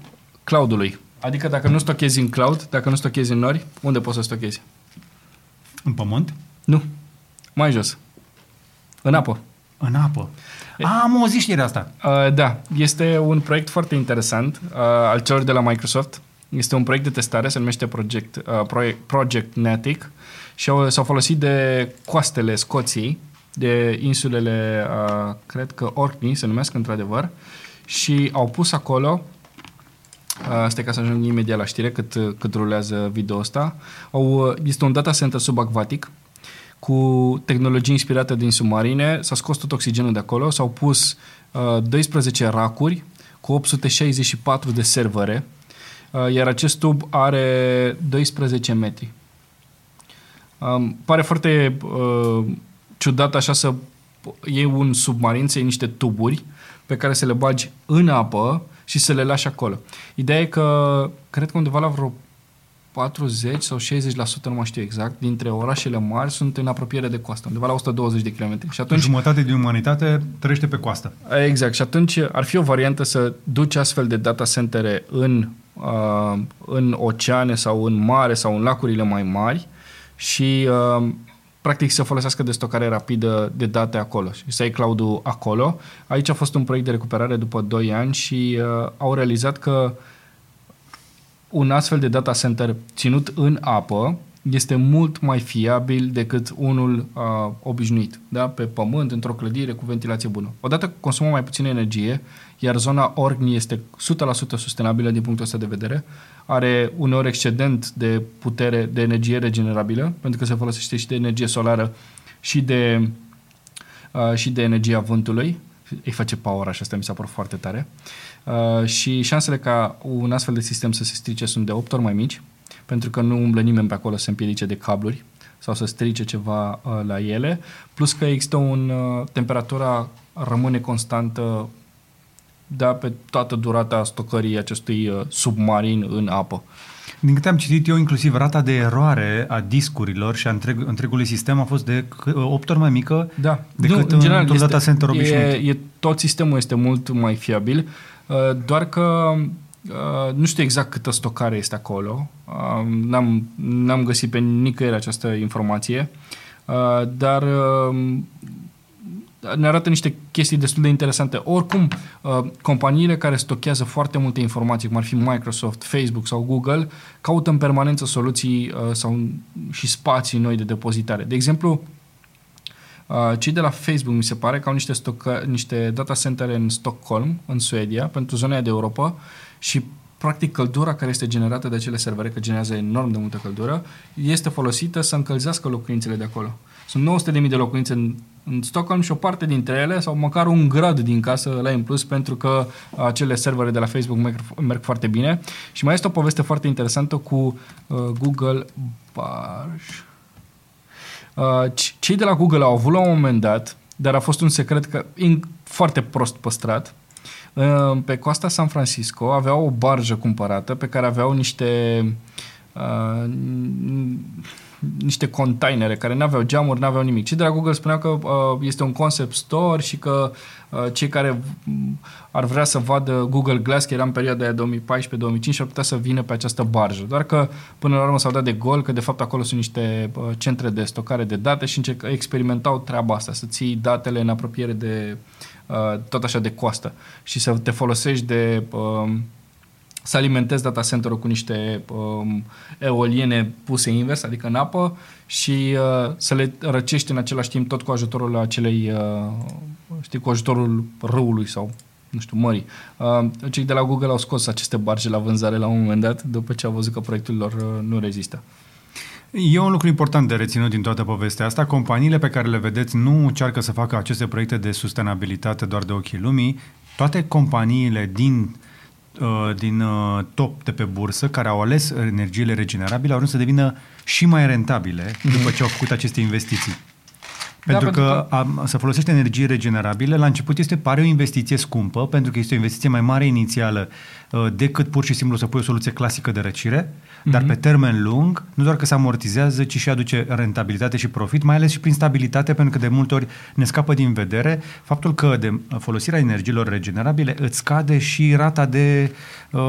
cloudului. Adică dacă nu stochezi în cloud, dacă nu stochezi în nori, unde poți să stochezi? În pământ? Nu. Mai jos. În apă. În apă. A, am auzit știrea asta. Uh, da, este un proiect foarte interesant uh, al celor de la Microsoft. Este un proiect de testare, se numește Project, uh, Project, Project Natic și au, s-au folosit de coastele Scoției, de insulele, uh, cred că Orkney se numesc într-adevăr, și au pus acolo Uh, stai ca să ajung imediat la știre cât, cât rulează video ăsta. Au, uh, este un data center subacvatic cu tehnologie inspirată din submarine. S-a scos tot oxigenul de acolo, s-au pus uh, 12 racuri cu 864 de servere, uh, iar acest tub are 12 metri. Um, pare foarte uh, ciudat așa să iei un submarin, să iei niște tuburi pe care să le bagi în apă și să le lași acolo. Ideea e că, cred că undeva la vreo 40 sau 60%, nu mai știu exact, dintre orașele mari sunt în apropiere de coastă, undeva la 120 de km. Și atunci, Jumătate din umanitate trăiește pe coastă. Exact. Și atunci ar fi o variantă să duci astfel de data centere în, uh, în oceane sau în mare sau în lacurile mai mari și uh, practic să folosească de stocare rapidă de date acolo și să ai cloud acolo. Aici a fost un proiect de recuperare după 2 ani și uh, au realizat că un astfel de data center ținut în apă este mult mai fiabil decât unul uh, obișnuit, da? pe pământ, într-o clădire cu ventilație bună. Odată consumă mai puțină energie, iar zona Orkney este 100% sustenabilă din punctul ăsta de vedere, are uneori excedent de putere, de energie regenerabilă, pentru că se folosește și de energie solară și de, uh, și de energia vântului, îi face power și asta mi s-a părut foarte tare. Uh, și șansele ca un astfel de sistem să se strice sunt de 8 ori mai mici, pentru că nu umblă nimeni pe acolo să împiedice de cabluri sau să strice ceva uh, la ele, plus că există un, uh, temperatura rămâne constantă da, pe toată durata stocării acestui uh, submarin în apă. Din câte am citit eu, inclusiv rata de eroare a discurilor și a întreg, întregului sistem a fost de 8 ori mai mică da. decât nu, în general, într-un data center obișnuit. E, e, tot sistemul este mult mai fiabil, uh, doar că Uh, nu știu exact câtă stocare este acolo. Uh, n-am, n-am găsit pe nicăieri această informație, uh, dar uh, ne arată niște chestii destul de interesante. Oricum, uh, companiile care stochează foarte multe informații, cum ar fi Microsoft, Facebook sau Google, caută în permanență soluții uh, sau și spații noi de depozitare. De exemplu, Uh, cei de la Facebook mi se pare că au niște, stocă, niște data center în Stockholm, în Suedia, pentru zona de Europa și practic căldura care este generată de acele servere, că generează enorm de multă căldură, este folosită să încălzească locuințele de acolo. Sunt 900.000 de locuințe în, în Stockholm și o parte dintre ele, sau măcar un grad din casă la în plus, pentru că acele servere de la Facebook merg, merg foarte bine. Și mai este o poveste foarte interesantă cu uh, Google Barge. Uh, cei de la Google au avut la un moment dat, dar a fost un secret că, in, foarte prost păstrat, uh, pe coasta San Francisco aveau o barjă cumpărată pe care aveau niște uh, niște containere care nu aveau geamuri, nu aveau nimic. Cei de la Google spuneau că uh, este un concept store și că uh, cei care ar vrea să vadă Google Glass, că era în perioada aia 2014-2015, ar putea să vină pe această barjă. Doar că până la urmă s-au dat de gol că de fapt acolo sunt niște uh, centre de stocare de date și încerc, experimentau treaba asta, să ții datele în apropiere de uh, tot așa de coastă și să te folosești de uh, să alimentezi data center-ul cu niște um, eoliene puse invers, adică în apă, și uh, să le răcești în același timp tot cu ajutorul acelei, uh, știi, cu ajutorul râului sau nu știu, mării. Uh, cei de la Google au scos aceste barge la vânzare la un moment dat, după ce au văzut că proiectul lor uh, nu rezistă. E un lucru important de reținut din toată povestea asta. Companiile pe care le vedeți nu încearcă să facă aceste proiecte de sustenabilitate doar de ochii lumii. Toate companiile din uh, Uh, din uh, top de pe bursă care au ales energiile regenerabile au vrut să devină și mai rentabile mm-hmm. după ce au făcut aceste investiții. Pentru, pentru că, că- A, să folosește energie regenerabile, la început este pare o investiție scumpă, pentru că este o investiție mai mare inițială uh, decât pur și simplu să pui o soluție clasică de răcire, dar Mhm. pe termen lung, nu doar că se amortizează, ci și aduce rentabilitate și profit, mai ales și prin stabilitate, pentru că de multe ori ne scapă din vedere faptul că de folosirea energiilor regenerabile îți scade și rata de uh,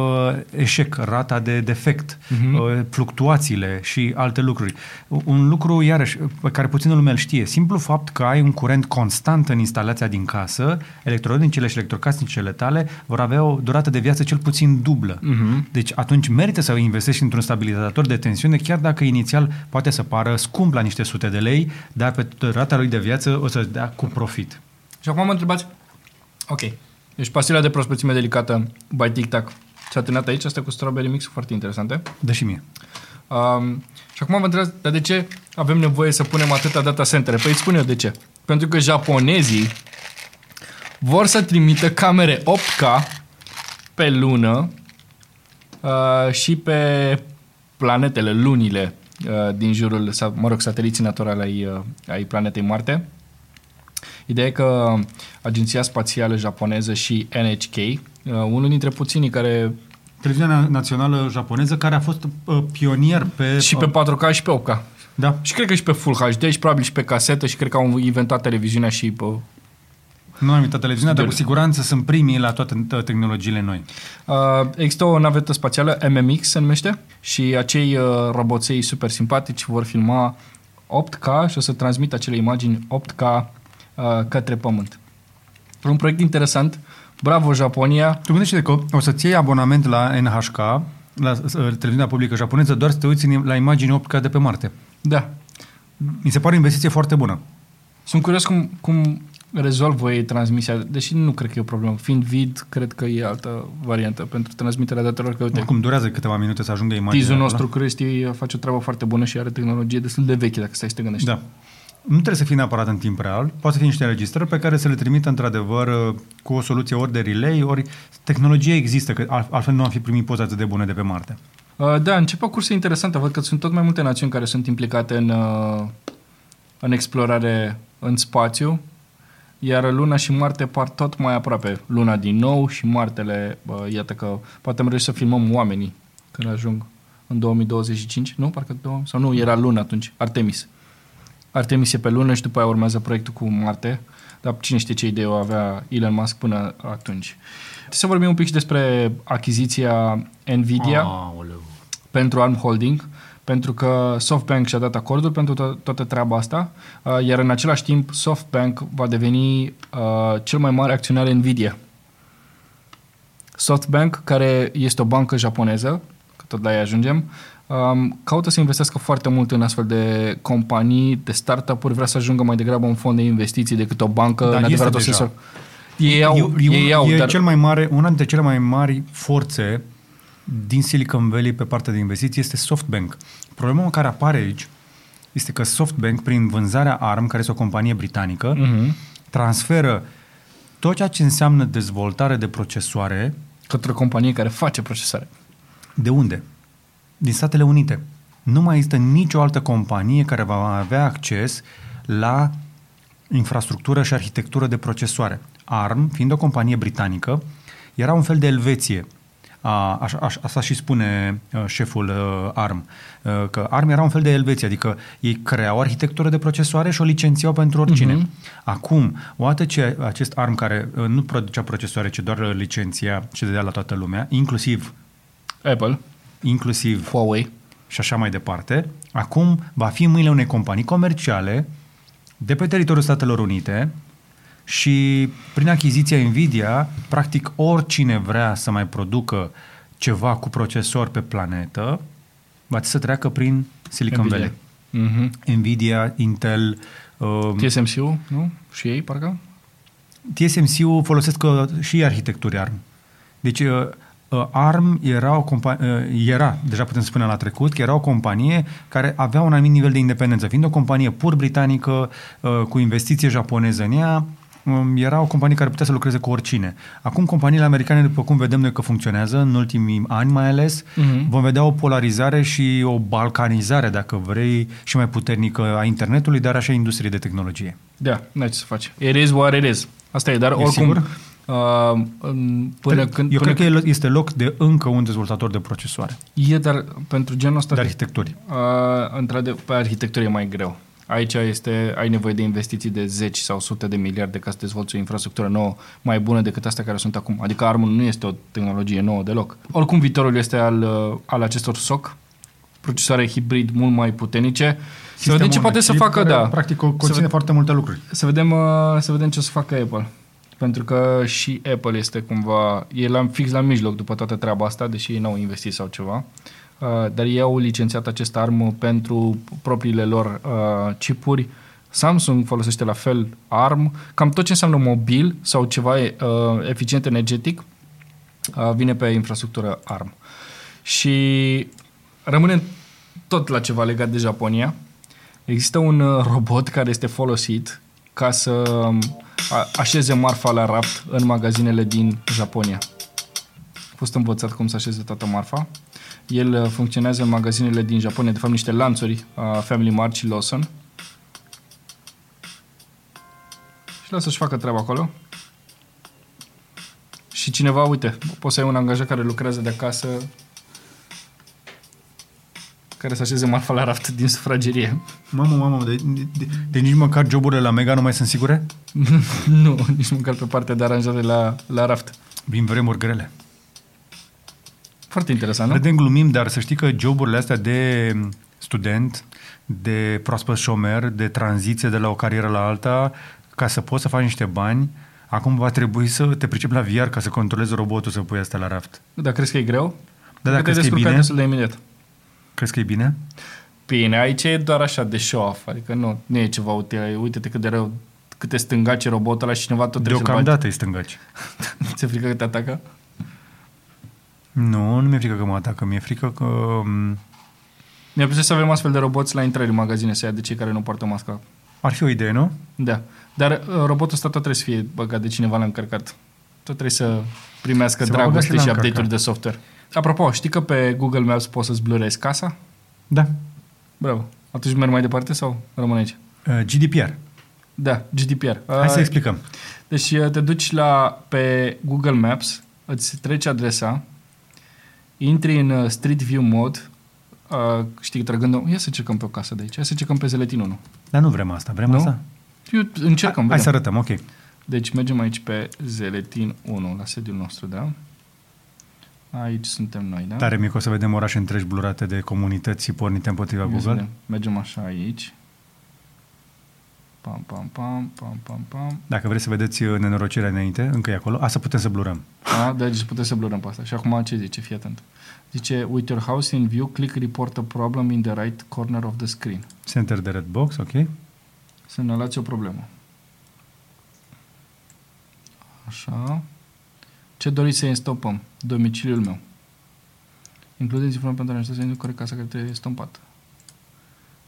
eșec, rata de defect, Mhm. uh, fluctuațiile și alte lucruri. Un lucru, iarăși, pe care puțină lume îl știe, simplu fapt că ai un curent constant în instalația din casă, electronicele și electrocasnicele tale vor avea o durată de viață cel puțin dublă. Mhm. Deci atunci merită să investești într-un stabilizator de tensiune, chiar dacă inițial poate să pară scump la niște sute de lei, dar pe rata lui de viață o să dea cu profit. Și acum mă întrebați, ok, deci pastila de prospețime delicată by Tic Tac s-a terminat aici, asta cu strawberry mix foarte interesante. Dă și mie. Um, și acum vă întrebați, dar de ce avem nevoie să punem atâta data center? Păi îți spun eu de ce. Pentru că japonezii vor să trimită camere 8K pe lună uh, și pe planetele, lunile uh, din jurul, sau, mă rog, sateliții naturali ai, uh, ai planetei Marte. Ideea e că Agenția Spațială Japoneză și NHK, uh, unul dintre puținii care Televiziunea națională japoneză care a fost uh, pionier pe... și pe 4K și pe 8K. Da. Și cred că și pe Full HD și probabil și pe casetă și cred că au inventat televiziunea și pe... Nu am uitat televiziunea, dar cu Studiile. siguranță sunt primii la toate uh, tehnologiile noi. Uh, există o navetă spațială, MMX se numește, și acei uh, roboței super simpatici vor filma 8K și o să transmită acele imagini 8K uh, către Pământ. Un proiect interesant. Bravo, Japonia! Tu gândește că o să-ți iei abonament la NHK, la uh, televiziunea publică japoneză, doar să te uiți în- la imagini 8K de pe Marte. Da. Mi se pare o investiție foarte bună. Sunt curios cum, cum rezolvă ei transmisia, deși nu cred că e o problemă. Fiind vid, cred că e altă variantă pentru transmiterea datelor. Că, uite, Oricum durează câteva minute să ajungă imaginea. Tizul acolo. nostru, Cristi, face o treabă foarte bună și are tehnologie destul de veche, dacă stai să te gândești. Da. Nu trebuie să fie neapărat în timp real, poate să fie niște înregistrări pe care să le trimită într-adevăr uh, cu o soluție ori de relay, ori tehnologie există, că al- altfel nu am fi primit poze atât de bune de pe Marte. Uh, Da, începe o cursă interesantă. Văd că sunt tot mai multe națiuni care sunt implicate în, uh, în explorare în spațiu, iar Luna și Marte par tot mai aproape. Luna din nou și Martele, bă, iată că poate am reușit să filmăm oamenii când ajung în 2025, nu? Parcă două, sau nu, era Luna atunci, Artemis. Artemis e pe Lună și după aia urmează proiectul cu Marte, dar cine știe ce idee o avea Elon Musk până atunci. Să vorbim un pic și despre achiziția Nvidia Aoleu. pentru ARM Holding, pentru că SoftBank și-a dat acordul pentru to- toată treaba asta, uh, iar în același timp SoftBank va deveni uh, cel mai mare acționar Nvidia. SoftBank, care este o bancă japoneză, că tot la ei ajungem, um, caută să investească foarte mult în astfel de companii, de startup-uri, vrea să ajungă mai degrabă un fond de investiții decât o bancă, Dar în este adevărat o deja. sensor. Ei au, e, e, ei au, e dar... cel mai mare, una dintre cele mai mari forțe din Silicon Valley pe partea de investiții este SoftBank. Problema care apare aici este că SoftBank, prin vânzarea ARM, care este o companie britanică, Mhm. transferă tot ceea ce înseamnă dezvoltare de procesoare Către o companie care face procesare. de unde? Din Statele Unite. Nu mai există nicio altă companie care va avea acces la infrastructură și arhitectură de procesoare. ARM, fiind o companie britanică, era un fel de Elveție. A, așa, așa, asta și spune uh, șeful uh, ARM, uh, că ARM era un fel de Elveție, adică ei creau arhitectură de procesoare și o licențiau pentru oricine. Mhm. Acum, odată ce acest ARM care uh, nu producea procesoare, ci doar uh, licenția și dădea la toată lumea, inclusiv, Apple, inclusiv Huawei, și așa mai departe, acum va fi în mâinile unei companii comerciale de pe teritoriul Statelor Unite și prin achiziția Nvidia, practic oricine vrea să mai producă ceva cu procesor pe planetă, va trebui să treacă prin Silicon Nvidia. Valley. Mhm. Nvidia, Intel, uh, TSMC-ul, nu? Și ei, parcă? TSMC-ul folosesc uh, și arhitecturi ARM. Deci uh, uh, ARM era, o compa- uh, era, deja putem să spunem la trecut, că era o companie care avea un anumit nivel de independență. Fiind o companie pur britanică, uh, cu investiție japoneză în ea, um, era o companie care putea să lucreze cu oricine. Acum companiile americane, după cum vedem noi că funcționează, în ultimii ani mai ales, Mhm. vom vedea o polarizare și o balcanizare, dacă vrei, și mai puternică a internetului, dar așa a industriei de tehnologie. Da, n-ai ce să faci. It is what it is. Asta e, dar E oricum... sigur? Uh, în- până când... Eu până cred că este loc de încă un dezvoltator de procesoare, E, dar pentru genul ăsta de de, arhitecturi. uh, într-adevăr, pe arhitectură e mai greu. Aici este, ai nevoie de investiții de 10 sau sute de miliarde ca să dezvolți o infrastructură nouă mai bună decât astea care sunt acum. Adică ARM nu este o tehnologie nouă deloc. Oricum, viitorul este al, uh, al acestor SOC, procesoare hibrid mult mai puternice. Să vedem ce Sistemul poate să chip facă, care, da. Practic conține ved- foarte multe lucruri. Să vedem, uh, să vedem ce o să facă Apple. Pentru că și Apple este cumva, e la, fix la mijloc după toată treaba asta, deși ei n-au investit sau ceva. Uh, dar ei au licențiat acest ARM pentru propriile lor uh, chipuri. Samsung folosește la fel ARM. Cam tot ce înseamnă mobil sau ceva uh, eficient energetic uh, vine pe infrastructură ARM. Și rămânem tot la ceva legat de Japonia. Există un uh, robot care este folosit ca să um, a- așeze marfa la raft în magazinele din Japonia. A fost învățat cum să așeze toată marfa. El uh, funcționează în magazinele din Japonia, de fapt niște lanțuri, uh, Family Mart și Lawson. Și lasă să-și facă treaba acolo. Și cineva, uite, poți să ai un angajat care lucrează de acasă care să așeze marfa la raft din sufragerie. Mamă, mamă, de, de, de nici măcar joburile la Mega nu mai sunt sigure? nu, nici măcar pe partea de aranjare la, la raft. Vin vremuri grele. Foarte interesant, nu? Râdem, glumim, dar să știi că joburile astea de student, de proaspăt șomer, de tranziție de la o carieră la alta, ca să poți să faci niște bani, acum va trebui să te pricepi la VR ca să controlezi robotul să pui asta la raft. Dar crezi că e greu? Da, dacă te crezi că e descurcai bine, destul de imediat. crezi că e bine? Bine, aici e doar așa de show-off, adică nu, nu e ceva util. Uite-te cât de rău, câte stângace robotul ăla și cineva tot trebuie să-l bagi. Deocamdată îi stângaci. Ți-e frică că te atacă? Nu, nu mi-e frică că mă atacă, mi-e frică că... m, Mi-a plăcut să avem astfel de roboți la intrări în magazine, să ia de cei care nu poartă masca. Ar fi o idee, nu? Da. Dar uh, robotul ăsta tot trebuie să fie băgat de cineva la încărcat. Tot trebuie să primească Se va băga dragoste și și, la update-uri încărcat. de software. Apropo, știi că pe Google Maps poți să-ți blurezi casa? Da. Bravo. Atunci merg mai departe sau rămân aici? Uh, GDPR. Da, GDPR. Hai să Uh, explicăm. Deci uh, te duci la, pe Google Maps, îți treci adresa, intri în uh, Street View mode, uh, știi, trăgând Ia să cercăm pe o casă de aici, hai să cercăm pe Zeletin 1. Dar nu vrem asta, vrem Nu? asta? Eu încercăm, Hai vedem. să arătăm, ok. Deci mergem aici pe Zeletin 1, la sediul nostru, da? Aici suntem noi, da? Tare mic o să vedem orașe întregi blurate de comunități pornite împotriva Ia să Google. vedem. Mergem așa aici. Pam, pam, pam, pam, pam, pam. Dacă vreți să vedeți uh, nenorocirea înainte, încă e acolo. Asta putem să blurăm. A, deci putem să blurăm pe asta. Și acum ce zice? Fii atent. Zice, with your house in view, click report a problem in the right corner of the screen. Center de red box, ok. Semnalați o problemă. Așa. Ce doriți să stopăm? Domiciliul meu. Includeți informații pentru a să se corect casa care trebuie stompată.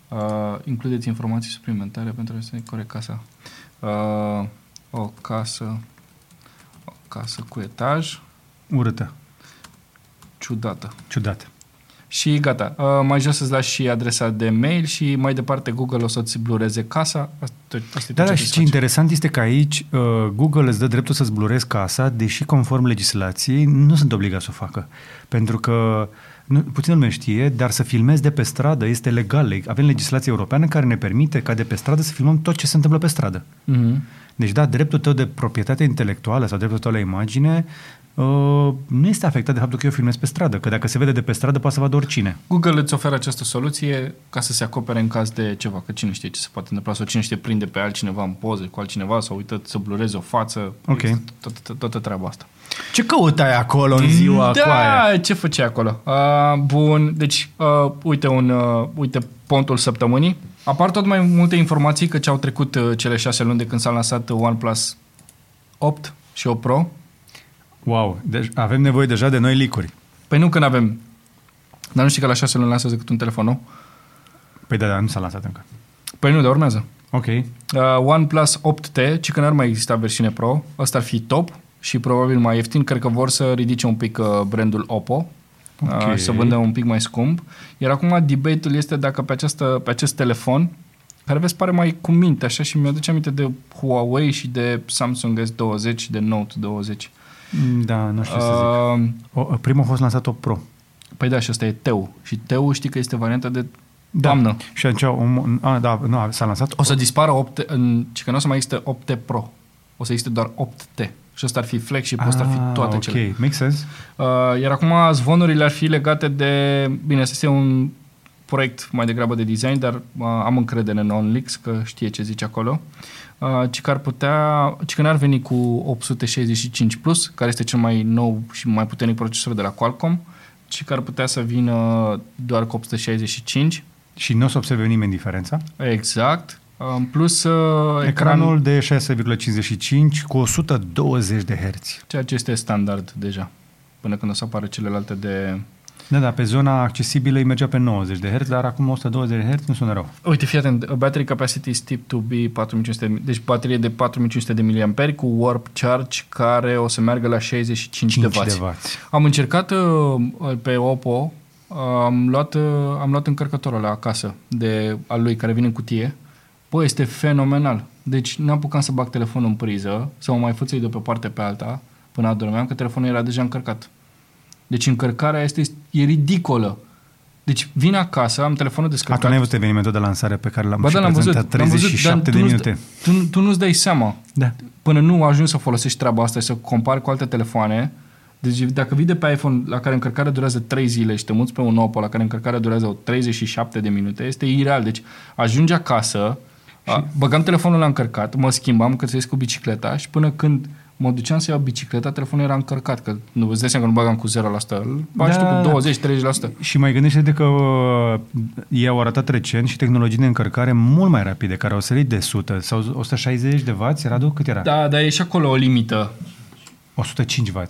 Uh, includeți informații suplimentare pentru a se corect casa. Uh, o casă o casă cu etaj Urâtă, ciudată. ciudat. Și gata. Uh, mai jos îți lași și adresa de mail și mai departe Google o să-ți blureze casa. Asta, asta e tot Da, da, ce și îți ce face. interesant este că aici uh, Google îți dă dreptul să-ți blurezi casa, deși conform legislației nu sunt obligați să o facă. Pentru că, nu, puțin lume știe, dar să filmezi de pe stradă este legal. Avem legislație europeană care ne permite ca de pe stradă să filmăm tot ce se întâmplă pe stradă. Mhm. Deci, da, dreptul tău de proprietate intelectuală sau dreptul tău la imagine uh, nu este afectat de faptul că eu filmez pe stradă, că dacă se vede de pe stradă poate să vadă oricine. Google îți oferă această soluție ca să se acopere în caz de ceva, că cine știe ce se poate întâmpla sau cine știe prinde pe altcineva în poze cu altcineva sau uită să blureze o față. Ok. Există Toată, toată, toată treaba asta. Ce căutai acolo în ziua da, cu aia? ce făcea acolo? Uh, bun, deci uh, uite, un, uh, uite pontul săptămânii. Apar tot mai multe informații că ce au trecut uh, cele șase luni de când s-a lansat uh, OnePlus 8 și 8 Pro. Wow, deci avem nevoie deja de noi licuri. Păi nu când avem... Dar nu știi că la șase luni lansează cât un telefon nou? Păi da, da, nu s-a lansat încă. Păi nu, dar urmează. Ok. Uh, OnePlus 8T, ci că n-ar mai exista versiune Pro, ăsta ar fi top și probabil mai ieftin, cred că vor să ridice un pic uh, brandul Oppo Ok. uh, și să vândă un pic mai scump. Iar acum debate-ul este dacă pe, această, pe acest telefon, care vezi pare mai cu minte așa și mi-aduce aminte de Huawei și de Samsung S20 și de Note 20. Mm, Da, nu știu să zic. Uh, O, primul a fost lansat 8 Pro. păi da, și asta e Teu. Și Teu știi că este varianta de Da. toamnă. Și atunci, om, a, da, nu, s-a lansat O să dispară 8 în, ci că nu o să mai existe 8T Pro. O să existe doar 8T. Și ăsta ar fi flagship, ăsta ar fi toate ok, cele. make sense. Uh, iar acum zvonurile ar fi legate de... Bine, asta este un proiect mai degrabă de design, dar uh, am încredere în OnLix, că știe ce zice acolo. Uh, ci că ar putea... Ci că n-ar veni cu 865 Plus, care este cel mai nou și mai puternic procesor de la Qualcomm, ci că ar putea să vină doar cu 865. Și nu o să observe nimeni diferența. Exact. Uh, În plus, uh, Ecranul de 6,55 cu 120 de Hz. ceea ce este standard deja, până când o să apară celelalte de... Da, da, pe zona accesibilă îi mergea pe 90 de Hz, dar acum 120 de Hz nu sună rău. Uite, fii atent, battery capacity is tip to be 4500 de, deci baterie de 4500 de mAh cu warp charge care o să meargă la 65 5 de W. de W. Am încercat uh, pe Oppo, uh, am luat, uh, am luat încărcătorul la acasă de al lui care vine în cutie. Bă, este fenomenal. Deci n-am apucat să bag telefonul în priză, să mă mai fățui de pe parte pe alta până adormeam, că telefonul era deja încărcat. Deci încărcarea este e ridicolă. Deci vin acasă, am telefonul A, tu descărcat. n-ai văzut evenimentul de lansare pe care l-am Ba și da, l-am văzut, prezentat l-am văzut, 37 dar de tu nu-ți- minute. Tu, tu nu-ți dai seama Da. până nu ajungi să folosești treaba asta și să compari cu alte telefoane. Deci dacă vii de pe iPhone la care încărcarea durează 3 zile și te muți pe un Oppo la care încărcarea durează 37 de minute, este ireal. Deci ajungi acasă, a, băgam telefonul la încărcat, mă schimbam că să ies cu bicicleta și până când mă duceam să iau bicicleta, telefonul era încărcat, că nu îți dați seama că nu bagam cu 0%, îl bagi Da, tu da, da. cu 20-30%. Și mai gândește-te că uh, ei au arătat recent și tehnologii de încărcare mult mai rapide, care au sărit de 100 sau 160 de W, Radu, cât era? Da, dar e și acolo o limită. 105 W.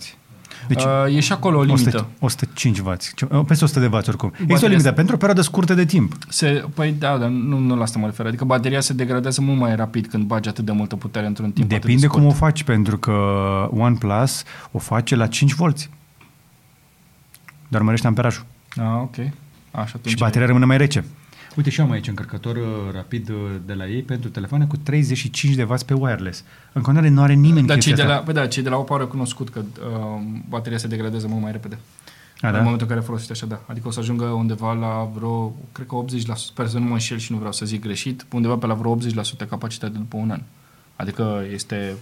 Deci, uh, e și acolo o limită. 100, 105 W. Ce- uh, Peste 100 de W oricum. Există o Bateria limită asta- pentru o perioadă scurtă de timp. Se, păi da, dar nu, nu la asta mă refer. Adică bateria se degradează mult mai rapid când bagi atât de multă putere într-un timp atât Depinde de cum scurt. o faci, pentru că OnePlus o face la 5 volți. Dar mărește amperajul. Ah, ok. Așa, atunci Și bateria rămâne mai rece. Uite și eu am aici încărcător uh, rapid uh, de la ei pentru telefoane cu 35 de W pe wireless. În continuare nu are nimeni Dar cei chestia de, asta. la, păi da, cei de la Oppo au recunoscut că uh, bateria se degradează mult mai repede. A, în da? momentul în care folosești așa, da. Adică o să ajungă undeva la vreo, cred că 80%, sper să nu mă înșel și nu vreau să zic greșit, undeva pe la vreo 80% capacitate după un an. Adică este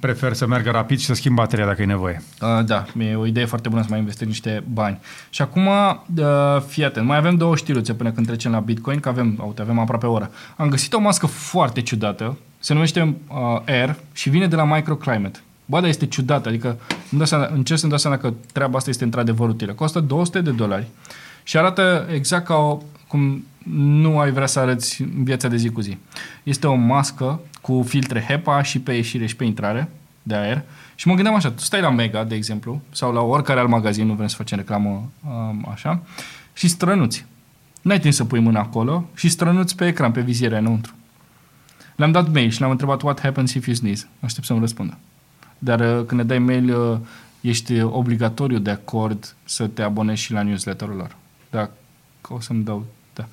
Prefer să meargă rapid și să schimb bateria dacă e nevoie. Uh, da, e o idee foarte bună să mai investești niște bani. Și acum, uh, fii atent, mai avem două știruțe până când trecem la Bitcoin, că avem, uite, avem aproape o oră. Am găsit o mască foarte ciudată, se numește uh, Air și vine de la Microclimate. Bă, dar este ciudată, adică îmi dau seama, încerc să-mi dau seama că treaba asta este într-adevăr utilă. Costă 200 de dolari și arată exact ca o, cum nu ai vrea să arăți în viața de zi cu zi. Este o mască cu filtre HEPA și pe ieșire și pe intrare de aer și mă gândeam așa, tu stai la Mega, de exemplu, sau la oricare alt magazin, nu vrem să facem reclamă um, așa, și strănuți. N-ai timp să pui mâna acolo și strănuți pe ecran, pe viziere înăuntru. Le-am dat mail și le-am întrebat what happens if you sneeze. Aștept să-mi răspundă. Dar uh, când ne dai mail, uh, ești obligatoriu de acord să te abonezi și la newsletterul lor. Da, o să-mi dau, da.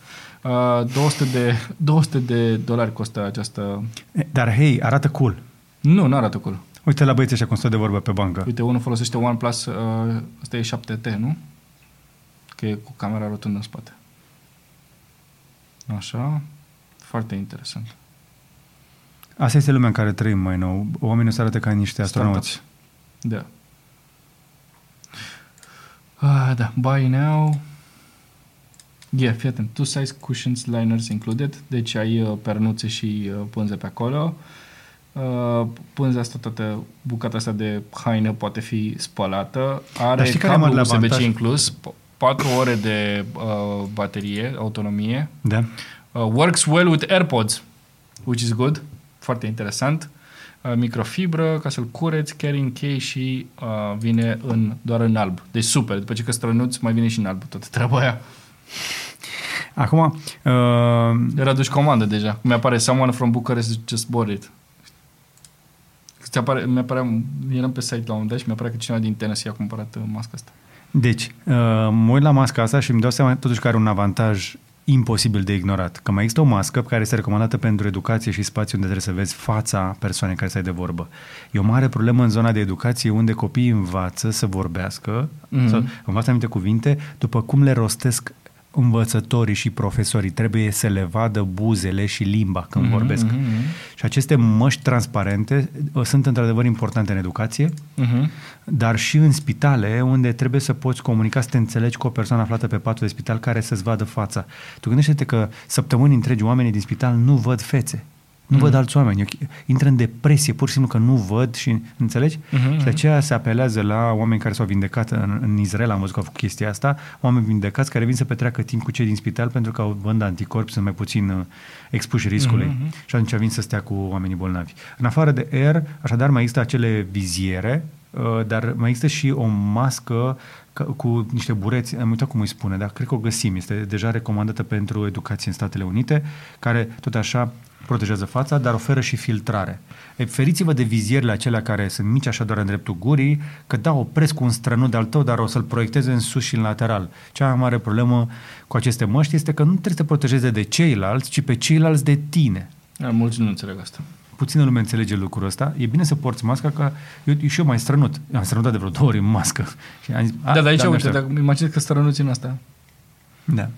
Uh, 200 de, 200 de dolari costă această... E, Dar hei, arată cool. Nu, nu arată cool. Uite la băieții ăștia cum stă de vorbă pe bancă. Uite, unul folosește OnePlus, uh, ăsta e 7T, nu? Că e cu camera rotundă în spate. Așa, foarte interesant. Asta este lumea în care trăim mai nou. Oamenii se arată ca niște astronauți. Da. Ah, da, buy now. Yeah, fii atent. Two size cushions liners included. Deci ai uh, pernuțe și uh, pânze pe acolo. Uh, pânza asta, toată bucata asta de haină poate fi spălată. Are Dar știi care e cablu marele USB-C avantaj? inclus, 4 ore de uh, baterie, autonomie. Da? Uh, works well with AirPods, which is good. Foarte interesant. Uh, microfibră, ca să-l cureți, carrying case și uh, vine în, doar în alb. Deci super. După ce că strănuți, mai vine și în alb toată treaba aia. Acum... Uh, Era duci comandă deja. Mi-apare someone from Bucharest just bought it. Ți apare, mi-apare, eram pe site la un moment dat și mi-apare că cineva din Tennessee a cumpărat uh, masca asta. Deci, uh, mă uit la masca asta și îmi dau seama totuși că are un avantaj imposibil de ignorat. Că mai există o mască care este recomandată pentru educație și spațiu unde trebuie să vezi fața persoanei care stai de vorbă. E o mare problemă în zona de educație unde copiii învață să vorbească, mm-hmm. să învață anumite cuvinte după cum le rostesc învățătorii și profesorii trebuie să le vadă buzele și limba când mm-hmm, vorbesc. Mm-hmm. Și aceste măști transparente uh, sunt într-adevăr importante în educație, mm-hmm. dar și în spitale unde trebuie să poți comunica, să te înțelegi cu o persoană aflată pe patul de spital care să-ți vadă fața. Tu gândește-te că săptămâni întregi oamenii din spital nu văd fețe. Nu mm-hmm. văd alți oameni. Intră în depresie pur și simplu că nu văd și înțelegi? Mm-hmm. Și de aceea se apelează la oameni care s-au vindecat în, în Israel, am văzut că au făcut chestia asta, oameni vindecați care vin să petreacă timp cu cei din spital pentru că au vând anticorpi, sunt mai puțin uh, expuși riscului mm-hmm. și atunci vin să stea cu oamenii bolnavi. În afară de air, așadar mai există acele viziere, uh, dar mai există și o mască cu niște bureți, am uitat cum îi spune, dar cred că o găsim, este deja recomandată pentru educație în Statele Unite, care tot așa protejează fața, dar oferă și filtrare. E, feriți-vă de vizierile acelea care sunt mici așa doar în dreptul gurii, că da, opresc un strănut de-al tău, dar o să-l proiecteze în sus și în lateral. Cea mai mare problemă cu aceste măști este că nu trebuie să te protejeze de ceilalți, ci pe ceilalți de tine. Da, mulți nu înțeleg asta. Puțină lume înțelege lucrul ăsta. E bine să porți masca, că eu, eu și eu mai strănut. Am strănutat de vreo două ori în mască. Și am zis, da, dar aici, uite, dacă imaginez că strănuți în asta. Da.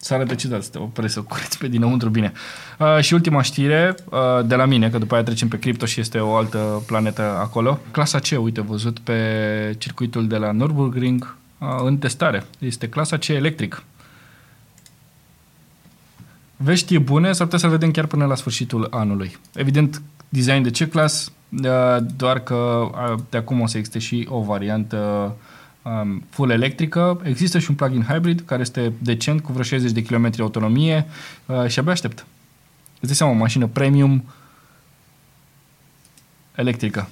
S-a rătăcit să te oprești să cureți pe dinăuntru bine. Uh, și ultima știre uh, de la mine, că după aia trecem pe cripto și este o altă planetă acolo. Clasa C, uite, văzut pe circuitul de la Nürburgring uh, în testare. Este clasa C electric. Vești bune, s-ar putea să-l vedem chiar până la sfârșitul anului. Evident, design de C-Class, uh, doar că uh, de acum o să existe și o variantă uh, um, full electrică. Există și un plug-in hybrid care este decent, cu vreo 60 de km autonomie uh, și abia aștept. Îți dai seama, o mașină premium electrică.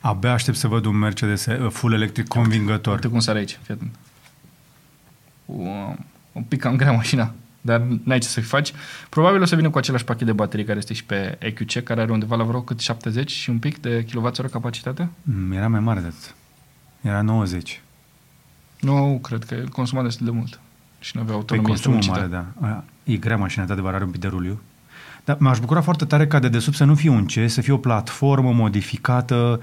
Abia aștept să văd un Mercedes uh, full electric convingător. Uite cum sare aici, fii atent. Um, un pic cam grea mașina, dar n-ai ce să faci. Probabil o să vină cu același pachet de baterii care este și pe EQC, care are undeva la vreo cât 70 și un pic de kWh capacitate. Mm, era mai mare de atât. Era 90. Nu, cred că consuma destul de mult. Și nu avea autonomie păi consumul mare, da. E grea mașina, de adevăr, are un pic de ruliu. Dar m-aș bucura foarte tare ca de desubt să nu fie un C, să fie o platformă modificată,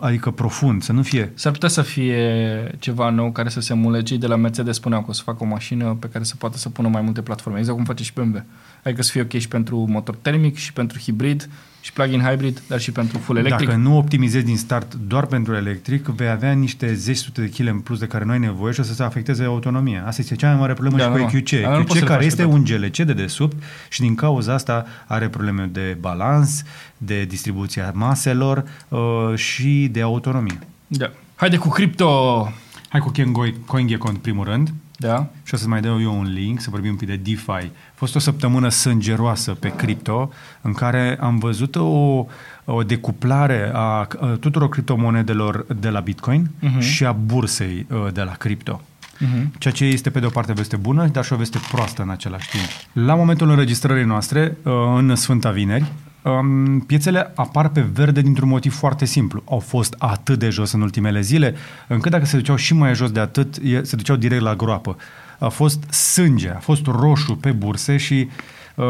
adică profund, să nu fie... S-ar putea să fie ceva nou care să se emule. Cei de la Mercedes spuneau că o să facă o mașină pe care să poată să pună mai multe platforme, exact cum face și BMW. Adică să fie ok și pentru motor termic și pentru hibrid și plug-in hybrid, dar și pentru full electric. Dacă nu optimizezi din start doar pentru electric, vei avea niște zeci sute de kg în plus de care nu ai nevoie și o să se afecteze autonomia. Asta este cea mai mare problemă da, și cu EQC. EQC care este un GLC de desubt și din cauza asta are probleme de balans, de distribuția maselor uh, și de autonomie. Da. Haide cu cripto! Hai cu CoinGecko în primul rând. Da. Și o să mai dau eu un link să vorbim un pic de DeFi. A fost o săptămână sângeroasă pe cripto în care am văzut o, o decuplare a, a tuturor criptomonedelor de la Bitcoin uh-huh. și a bursei uh, de la cripto. Uh-huh. Ceea ce este pe de o parte veste bună, dar și o veste proastă în același timp. La momentul înregistrării noastre, uh, în Sfânta Vineri, um, piețele apar pe verde dintr-un motiv foarte simplu. Au fost atât de jos în ultimele zile, încât dacă se duceau și mai jos de atât, se duceau direct la groapă. A fost sânge, a fost roșu pe burse și uh,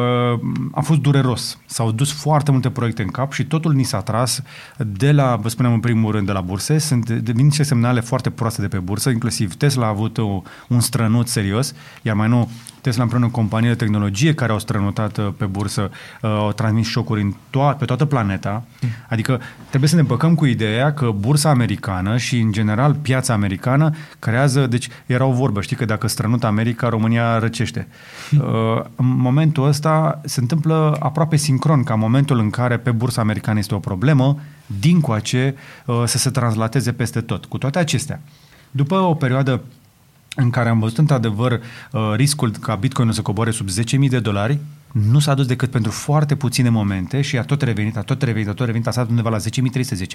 a fost dureros. S-au dus foarte multe proiecte în cap și totul ni s-a tras de la, vă spuneam în primul rând, de la burse. Sunt, vin niște semnale foarte proaste de pe bursă, inclusiv Tesla a avut o, un strănut serios, iar mai nou Tesla împreună cu companii de tehnologie care au strănutat uh, pe bursă, uh, au transmis șocuri în to- pe toată planeta. Adică trebuie să ne împăcăm cu ideea că bursa americană și în general piața americană creează, deci era o vorbă, știi că dacă strănută America, România răcește. Uh, în momentul ăsta se întâmplă aproape sincron ca în momentul în care pe bursa americană este o problemă, din coace să se translateze peste tot. Cu toate acestea, după o perioadă în care am văzut într-adevăr uh, riscul ca Bitcoin să coboare sub 10.000 de dolari, nu s-a dus decât pentru foarte puține momente și a tot revenit, a tot revenit, a tot revenit, a stat undeva la 10.310,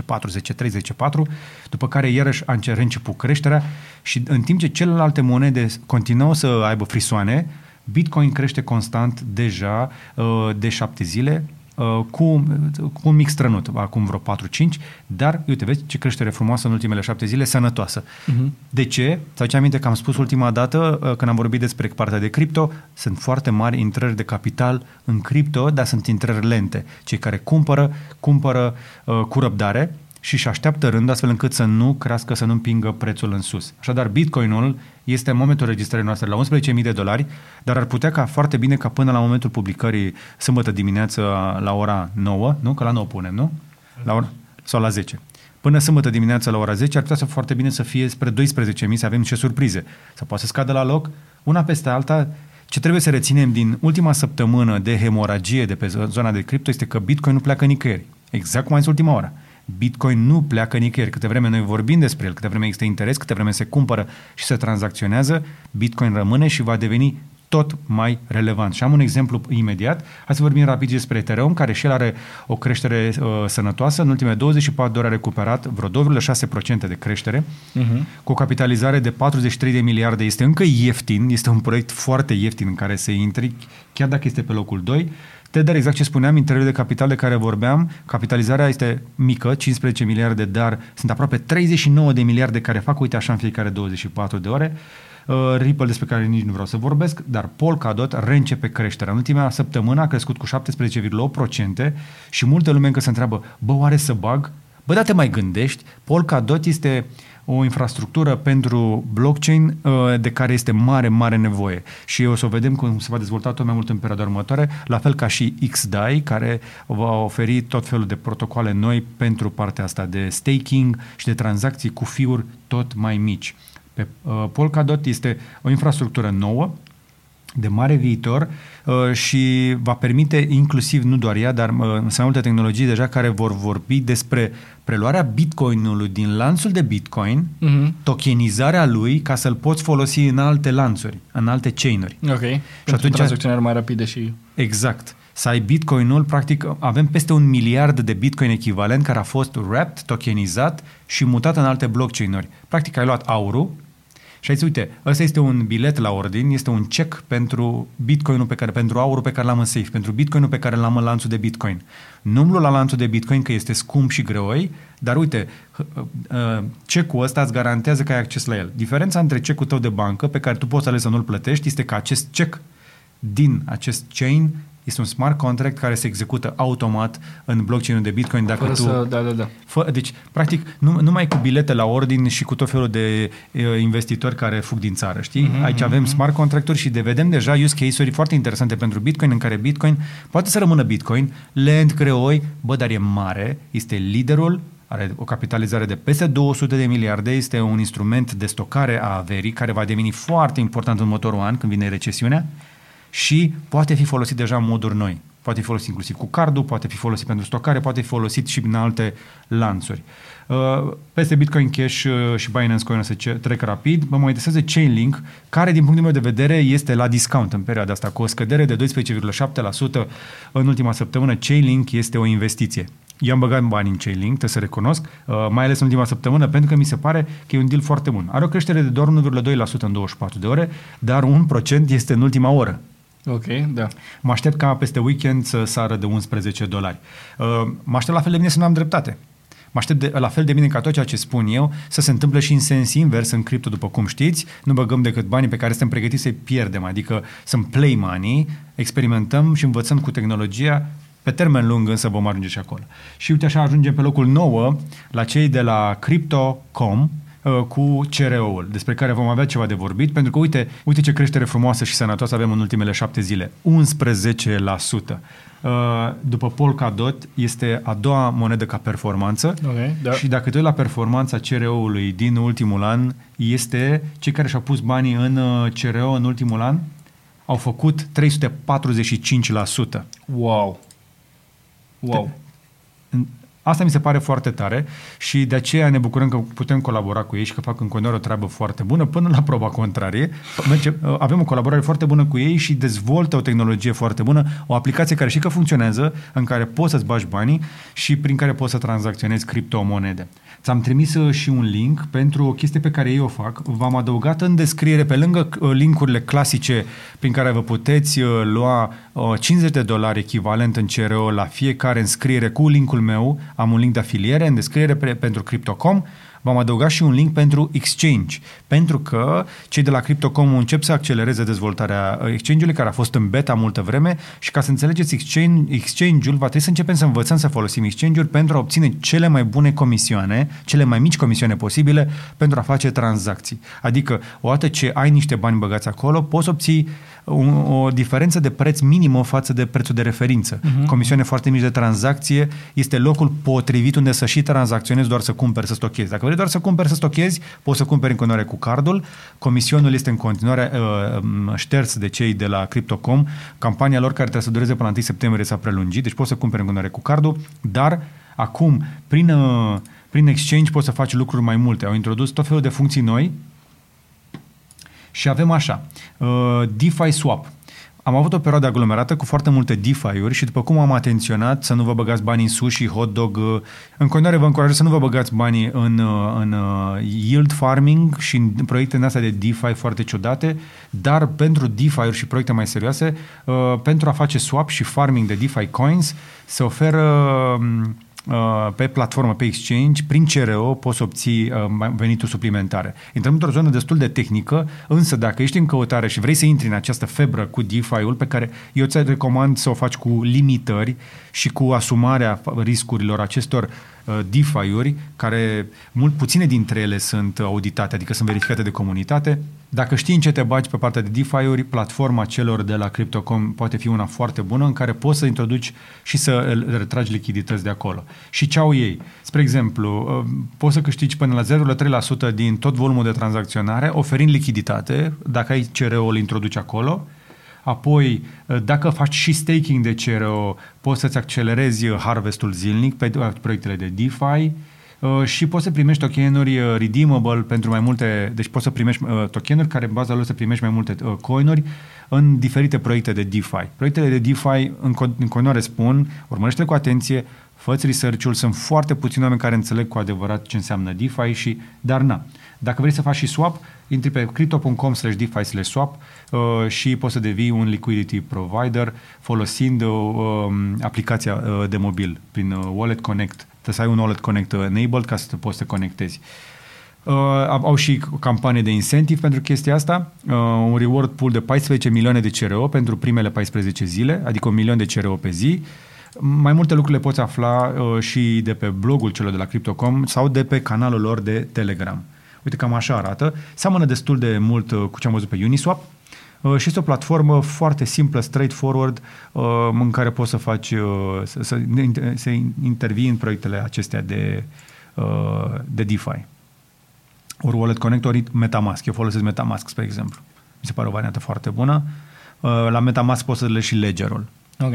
40, 34, după care iarăși a început creșterea și în timp ce celelalte monede continuau să aibă frisoane, Bitcoin crește constant deja uh, de șapte zile, uh, cu, cu un mic strănut, acum vreo 4-5, dar uite, vezi ce creștere frumoasă în ultimele șapte zile, sănătoasă. Uh-huh. De ce? Să aduce aminte că am spus ultima dată, uh, când am vorbit despre partea de cripto, sunt foarte mari intrări de capital în cripto, dar sunt intrări lente. Cei care cumpără, cumpără uh, cu răbdare, și își așteaptă rând astfel încât să nu crească, să nu împingă prețul în sus. Așadar, Bitcoinul este în momentul registrării noastre la 11.000 de dolari, dar ar putea ca foarte bine ca până la momentul publicării sâmbătă dimineață la ora 9, nu? Că la 9 punem, nu? La ora, sau la 10. Până sâmbătă dimineața la ora 10 ar putea să foarte bine să fie spre 12.000, să avem ce surprize. Să poate să scadă la loc una peste alta, ce trebuie să reținem din ultima săptămână de hemoragie de pe zona de cripto este că Bitcoin nu pleacă nicăieri. Exact cum ai zis ultima oară. Bitcoin nu pleacă nicăieri. Câte vreme noi vorbim despre el, câte vreme există interes, câte vreme se cumpără și se tranzacționează, Bitcoin rămâne și va deveni tot mai relevant. Și am un exemplu imediat. Hai să vorbim rapid despre Ethereum, care și el are o creștere uh, sănătoasă. În ultimele 24 de ore a recuperat vreo 2,6% de creștere, uh-huh. cu o capitalizare de 43 de miliarde. Este încă ieftin, este un proiect foarte ieftin în care se intri, chiar dacă este pe locul 2. Tether, exact ce spuneam, intrările de capital de care vorbeam, capitalizarea este mică, 15 miliarde, dar sunt aproape 39 de miliarde care fac, uite așa, în fiecare 24 de ore. Uh, Ripple, despre care nici nu vreau să vorbesc, dar Polkadot reîncepe creșterea. În ultima săptămână a crescut cu 17,8% și multe lume încă se întreabă, bă, oare să bag? Bă, da te mai gândești, Polkadot este o infrastructură pentru blockchain uh, de care este mare, mare nevoie. Și o să o vedem cum se va dezvolta tot mai mult în perioada următoare, la fel ca și XDAI, care va oferi tot felul de protocoale noi pentru partea asta de staking și de tranzacții cu fiuri tot mai mici. Pe uh, Polkadot este o infrastructură nouă, de mare viitor uh, și va permite inclusiv, nu doar ea, dar uh, sunt mai multe tehnologii deja care vor vorbi despre preluarea bitcoinului din lanțul de bitcoin, uh-huh. tokenizarea lui ca să-l poți folosi în alte lanțuri, în alte chain-uri. Ok, și atunci tranzacționare mai rapide și... Exact. Să ai bitcoinul, practic avem peste un miliard de bitcoin echivalent care a fost wrapped, tokenizat și mutat în alte blockchain-uri. Practic ai luat aurul, și ai zis, uite, ăsta este un bilet la ordin, este un check pentru bitcoinul pe care, pentru aurul pe care l-am în safe, pentru bitcoinul pe care l-am în lanțul de bitcoin. Nu la lanțul de bitcoin că este scump și greoi, dar uite, check-ul ăsta îți garantează că ai acces la el. Diferența între check-ul tău de bancă, pe care tu poți alege să nu-l plătești, este că acest check din acest chain este un smart contract care se execută automat în blockchain-ul de Bitcoin. Dacă Fără tu, să, da, da, da. Fă, deci, practic, nu, numai cu bilete la ordin și cu tot felul de uh, investitori care fug din țară, știi? Mm-hmm, Aici avem mm-hmm. smart contracturi și de vedem deja use case-uri foarte interesante pentru Bitcoin, în care Bitcoin poate să rămână Bitcoin, lent, greoi, bă, dar e mare, este liderul are o capitalizare de peste 200 de miliarde, este un instrument de stocare a averii care va deveni foarte important în următorul an când vine recesiunea și poate fi folosit deja în moduri noi. Poate fi folosit inclusiv cu cardul, poate fi folosit pentru stocare, poate fi folosit și în alte lanțuri. Uh, peste Bitcoin Cash uh, și Binance Coin o să trec rapid. Mă mai interesează Chainlink, care din punctul meu de vedere este la discount în perioada asta, cu o scădere de 12,7% în ultima săptămână. Chainlink este o investiție. Eu am băgat bani în Chainlink, trebuie să recunosc, uh, mai ales în ultima săptămână, pentru că mi se pare că e un deal foarte bun. Are o creștere de doar 1,2% în 24 de ore, dar 1% este în ultima oră. Ok, da. Mă aștept ca peste weekend să sară de 11 dolari. Uh, mă aștept la fel de bine să nu am dreptate. Mă aștept de, la fel de bine ca tot ceea ce spun eu să se întâmple și în sens invers în cripto, după cum știți. Nu băgăm decât banii pe care suntem pregătiți să-i pierdem, adică sunt play money, experimentăm și învățăm cu tehnologia pe termen lung însă vom ajunge și acolo. Și uite așa ajungem pe locul 9 la cei de la Crypto.com, Uh, cu CRO-ul, despre care vom avea ceva de vorbit, pentru că uite, uite ce creștere frumoasă și sănătoasă avem în ultimele șapte zile. 11%. Uh, după Polkadot este a doua monedă ca performanță okay, da. și dacă te la performanța CRO-ului din ultimul an, este cei care și-au pus banii în uh, CRO în ultimul an au făcut 345%. Wow! Wow! Asta mi se pare foarte tare și de aceea ne bucurăm că putem colabora cu ei și că fac în continuare o treabă foarte bună până la proba contrarie. Merge, avem o colaborare foarte bună cu ei și dezvoltă o tehnologie foarte bună, o aplicație care și că funcționează, în care poți să-ți bagi banii și prin care poți să tranzacționezi criptomonede. Ți-am trimis uh, și un link pentru o chestie pe care ei o fac. V-am adăugat în descriere, pe lângă uh, linkurile clasice prin care vă puteți uh, lua 50 de dolari echivalent în CRO la fiecare înscriere cu linkul meu, am un link de afiliere în descriere pentru Crypto.com, v-am adăugat și un link pentru Exchange, pentru că cei de la Crypto.com încep să accelereze dezvoltarea uh, Exchange-ului, care a fost în beta multă vreme și ca să înțelegeți Exchange, Exchange-ul, va trebui să începem să învățăm să folosim Exchange-uri pentru a obține cele mai bune comisioane, cele mai mici comisioane posibile pentru a face tranzacții. Adică, odată ce ai niște bani băgați acolo, poți obții un, o diferență de preț minimă față de prețul de referință. Uh-huh. Comisioane foarte mici de tranzacție este locul potrivit unde să și tranzacționezi doar să cumperi, să stochezi. Dacă vrei doar să cumperi, să stochezi, poți să cumperi în continuare cu cardul. Comisionul este în continuare uh, șters de cei de la Crypto.com. Campania lor care trebuie să dureze până la 1 septembrie s-a prelungit, deci poți să cumperi în continuare cu cardul, dar acum, prin, uh, prin exchange poți să faci lucruri mai multe. Au introdus tot felul de funcții noi și avem așa, uh, DeFi Swap. Am avut o perioadă aglomerată cu foarte multe DeFi-uri și după cum am atenționat să nu vă băgați banii în sushi, hot dog, uh, în continuare vă încurajez să nu vă băgați banii în, uh, în yield farming și în proiecte astea de DeFi foarte ciudate, dar pentru DeFi-uri și proiecte mai serioase, pentru a face swap și farming de DeFi coins, se oferă um, Uh, pe platformă, pe exchange, prin CRO poți obții uh, venituri suplimentare. Intrăm într-o zonă destul de tehnică, însă dacă ești în căutare și vrei să intri în această febră cu DeFi-ul, pe care eu ți recomand să o faci cu limitări și cu asumarea riscurilor acestor uh, Uh, DeFi-uri, care mult puține dintre ele sunt auditate, adică sunt verificate de comunitate. Dacă știi în ce te bagi pe partea de DeFi-uri, platforma celor de la Crypto.com poate fi una foarte bună în care poți să introduci și să retragi lichidități de acolo. Și ce au ei? Spre exemplu, uh, poți să câștigi până la 0,3% din tot volumul de tranzacționare oferind lichiditate, dacă ai CRO îl introduci acolo, Apoi, ă, dacă faci și staking de CRO, poți să-ți accelerezi harvestul zilnic pe proiectele de DeFi ă, și poți să primești tokenuri ă, redeemable pentru mai multe, deci poți să primești tokenuri care în baza lor să primești mai multe coinuri în diferite proiecte de DeFi. Proiectele de DeFi, în, continuare spun, urmărește cu atenție, fă research-ul, sunt foarte puțini oameni care înțeleg cu adevărat ce înseamnă DeFi și, dar na. Dacă vrei să faci și swap, intri pe crypto.com slash DeFi slash swap uh, și poți să devii un liquidity provider folosind uh, um, aplicația uh, de mobil prin uh, Wallet Connect. Trebuie să ai un Wallet Connect enabled ca să te poți să conectezi. Uh, au și campanie de incentive pentru chestia asta, uh, un reward pool de 14 milioane de CRO pentru primele 14 zile, adică un milion de CRO pe zi. Mai multe lucruri le poți afla uh, și de pe blogul celor de la Crypto.com sau de pe canalul lor de Telegram. Uite, cam așa arată. Seamănă destul de mult uh, cu ce am văzut pe Uniswap uh, și este o platformă foarte simplă, straightforward, uh, în care poți să faci, să, să, să intervii în proiectele acestea de, de DeFi. Ori Wallet Connect, ori Metamask. Eu folosesc Metamask, spre exemplu. Mi se pare o variantă foarte bună. La Metamask poți să le și ledgerul. Ok.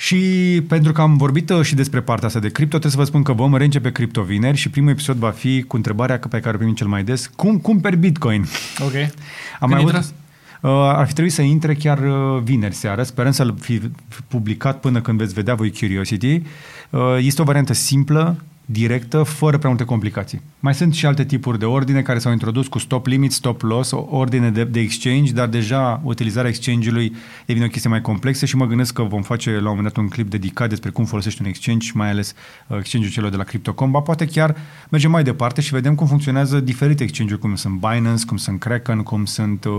Și pentru că am vorbit uh, și despre partea asta de cripto, trebuie să vă spun că vom reîncepe cripto vineri și primul episod va fi cu întrebarea pe care o primim cel mai des. Cum cumperi Bitcoin? Ok. Am mai avut, uh, ar fi trebuit să intre chiar uh, vineri seară, sperăm să-l fi publicat până când veți vedea voi Curiosity. Uh, este o variantă simplă, directă, fără prea multe complicații. Mai sunt și alte tipuri de ordine care s-au introdus cu stop limit, stop loss, ordine de, de exchange, dar deja utilizarea exchange-ului devine o chestie mai complexă și mă gândesc că vom face la un moment dat un clip dedicat despre cum folosești un exchange, mai ales uh, exchange-ul celor de la Crypto.com, ba poate chiar mergem mai departe și vedem cum funcționează diferite exchange-uri, cum sunt Binance, cum sunt Kraken, cum sunt uh,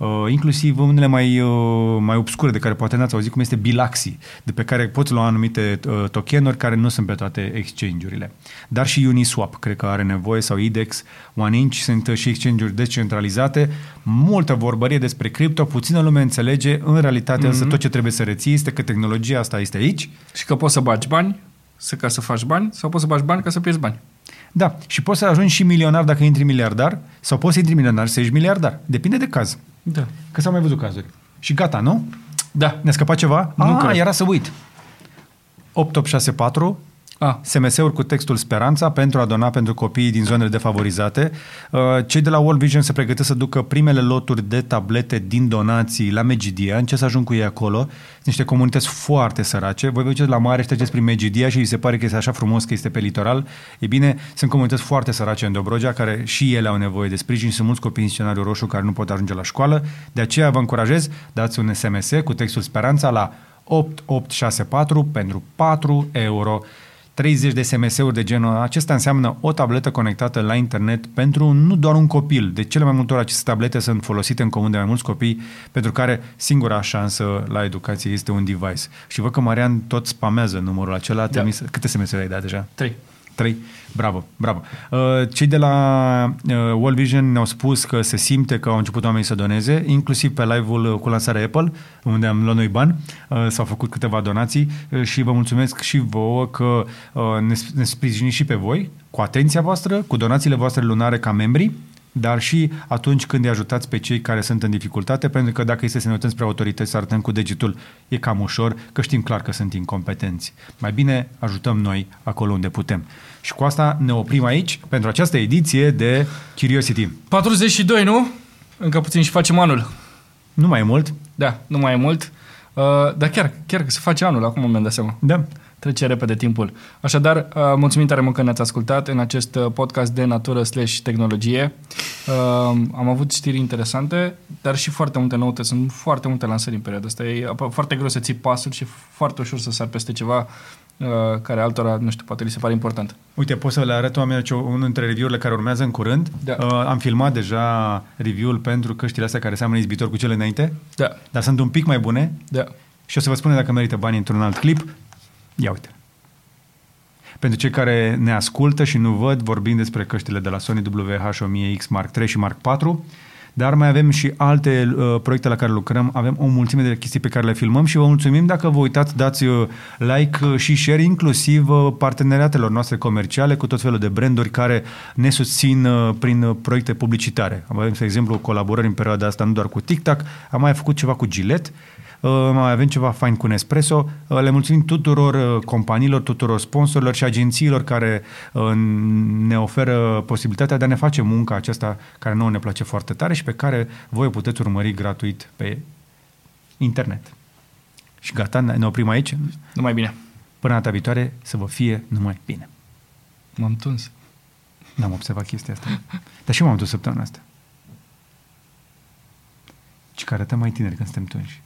uh, inclusiv unele mai, uh, mai obscure de care poate n-ați auzit, cum este Bilaxi, de pe care poți lua anumite uh, tokenuri care nu sunt pe toate exchange-urile. Dar și Uniswap, cred că are nevoie, sau IDEX, OneInch, sunt și exchange-uri decentralizate. Multă vorbărie despre cripto, puțină lume înțelege, în realitate mm-hmm. însă tot ce trebuie să reții este că tehnologia asta este aici. Și că poți să bagi bani, să ca să faci bani, sau poți să bagi bani ca să pierzi bani. Da, și poți să ajungi și milionar dacă intri miliardar, sau poți să intri miliardar să ești miliardar. Depinde de caz. Da. Că s-au mai văzut cazuri. Și gata, nu? Da. Ne-a scăpat ceva? Nu ah, cred. era să uit. 8864 Ah. SMS-uri cu textul Speranța pentru a dona pentru copiii din zonele defavorizate. Uh, Cei de la World Vision se pregătesc să ducă primele loturi de tablete din donații la Megidia. În ce să ajung cu ei acolo? Sunt niște comunități foarte sărace. Voi vă duceți la mare și treceți prin Megidia și vi se pare că este așa frumos că este pe litoral. E bine, sunt comunități foarte sărace în Dobrogea care și ele au nevoie de sprijin. Sunt mulți copii în scenariu roșu care nu pot ajunge la școală. De aceea vă încurajez, dați un SMS cu textul Speranța la 8864 pentru 4 euro. 30 de SMS-uri de genul acesta înseamnă o tabletă conectată la internet pentru nu doar un copil. De cele mai multe ori aceste tablete sunt folosite în comun de mai mulți copii pentru care singura șansă la educație este un device. Și văd că Marian tot spamează numărul acela. Da. Câte SMS-uri ai dat deja? 3. 3. Bravo, bravo. Uh, Cei de la uh, World Vision ne-au spus că se simte că au început oamenii să doneze, inclusiv pe live-ul cu lansarea Apple, unde am luat noi bani, uh, s-au făcut câteva donații uh, și vă mulțumesc și vouă că uh, ne, ne sprijiniți și pe voi, cu atenția voastră, cu donațiile voastre lunare ca membri, dar și atunci când îi ajutați pe cei care sunt în dificultate, pentru că dacă este să ne uităm spre autorități, să arătăm cu degetul, e cam ușor, că știm clar că sunt incompetenți. Mai bine ajutăm noi acolo unde putem. Și cu asta ne oprim aici pentru această ediție de Curiosity. 42, nu? Încă puțin și facem anul. Nu mai e mult? Da, nu mai e mult. Uh, dar chiar, chiar că se face anul, acum mi-am dat seama. Da. Trece repede timpul. Așadar, uh, mulțumim tare mult că ne-ați ascultat în acest uh, podcast de natură slash tehnologie. Uh, am avut știri interesante, dar și foarte multe noute. Sunt foarte multe lansări în perioada asta. E apă- foarte greu să ții pasul și foarte ușor să sar peste ceva uh, care altora, nu știu, poate li se pare important. Uite, pot să le arăt oamenilor ce- unul dintre review-urile care urmează în curând. Da. Uh, am filmat deja review-ul pentru căștile astea care seamănă izbitor cu cele înainte, Da, dar sunt un pic mai bune da. și o să vă spun dacă merită bani într-un alt clip. Ia uite. Pentru cei care ne ascultă și nu văd, vorbim despre căștile de la Sony WH-1000X Mark III și Mark IV, dar mai avem și alte uh, proiecte la care lucrăm, avem o mulțime de chestii pe care le filmăm și vă mulțumim dacă vă uitați, dați uh, like uh, și share, inclusiv uh, parteneriatelor noastre comerciale cu tot felul de branduri care ne susțin uh, prin uh, proiecte publicitare. Avem, de exemplu, colaborări în perioada asta nu doar cu TikTok, am mai făcut ceva cu Gillette, Uh, mai avem ceva fain cu Nespresso. Uh, Le mulțumim tuturor uh, companiilor, tuturor sponsorilor și agențiilor care uh, ne oferă posibilitatea de a ne face munca aceasta care nouă ne place foarte tare și pe care voi o puteți urmări gratuit pe internet. Și gata, ne ne oprim aici. Numai bine. Până data viitoare să vă fie numai bine. M-am tuns. N-am observat chestia asta. Dar și eu m-am dus săptămâna asta. Și că arătăm mai tineri când suntem tunși.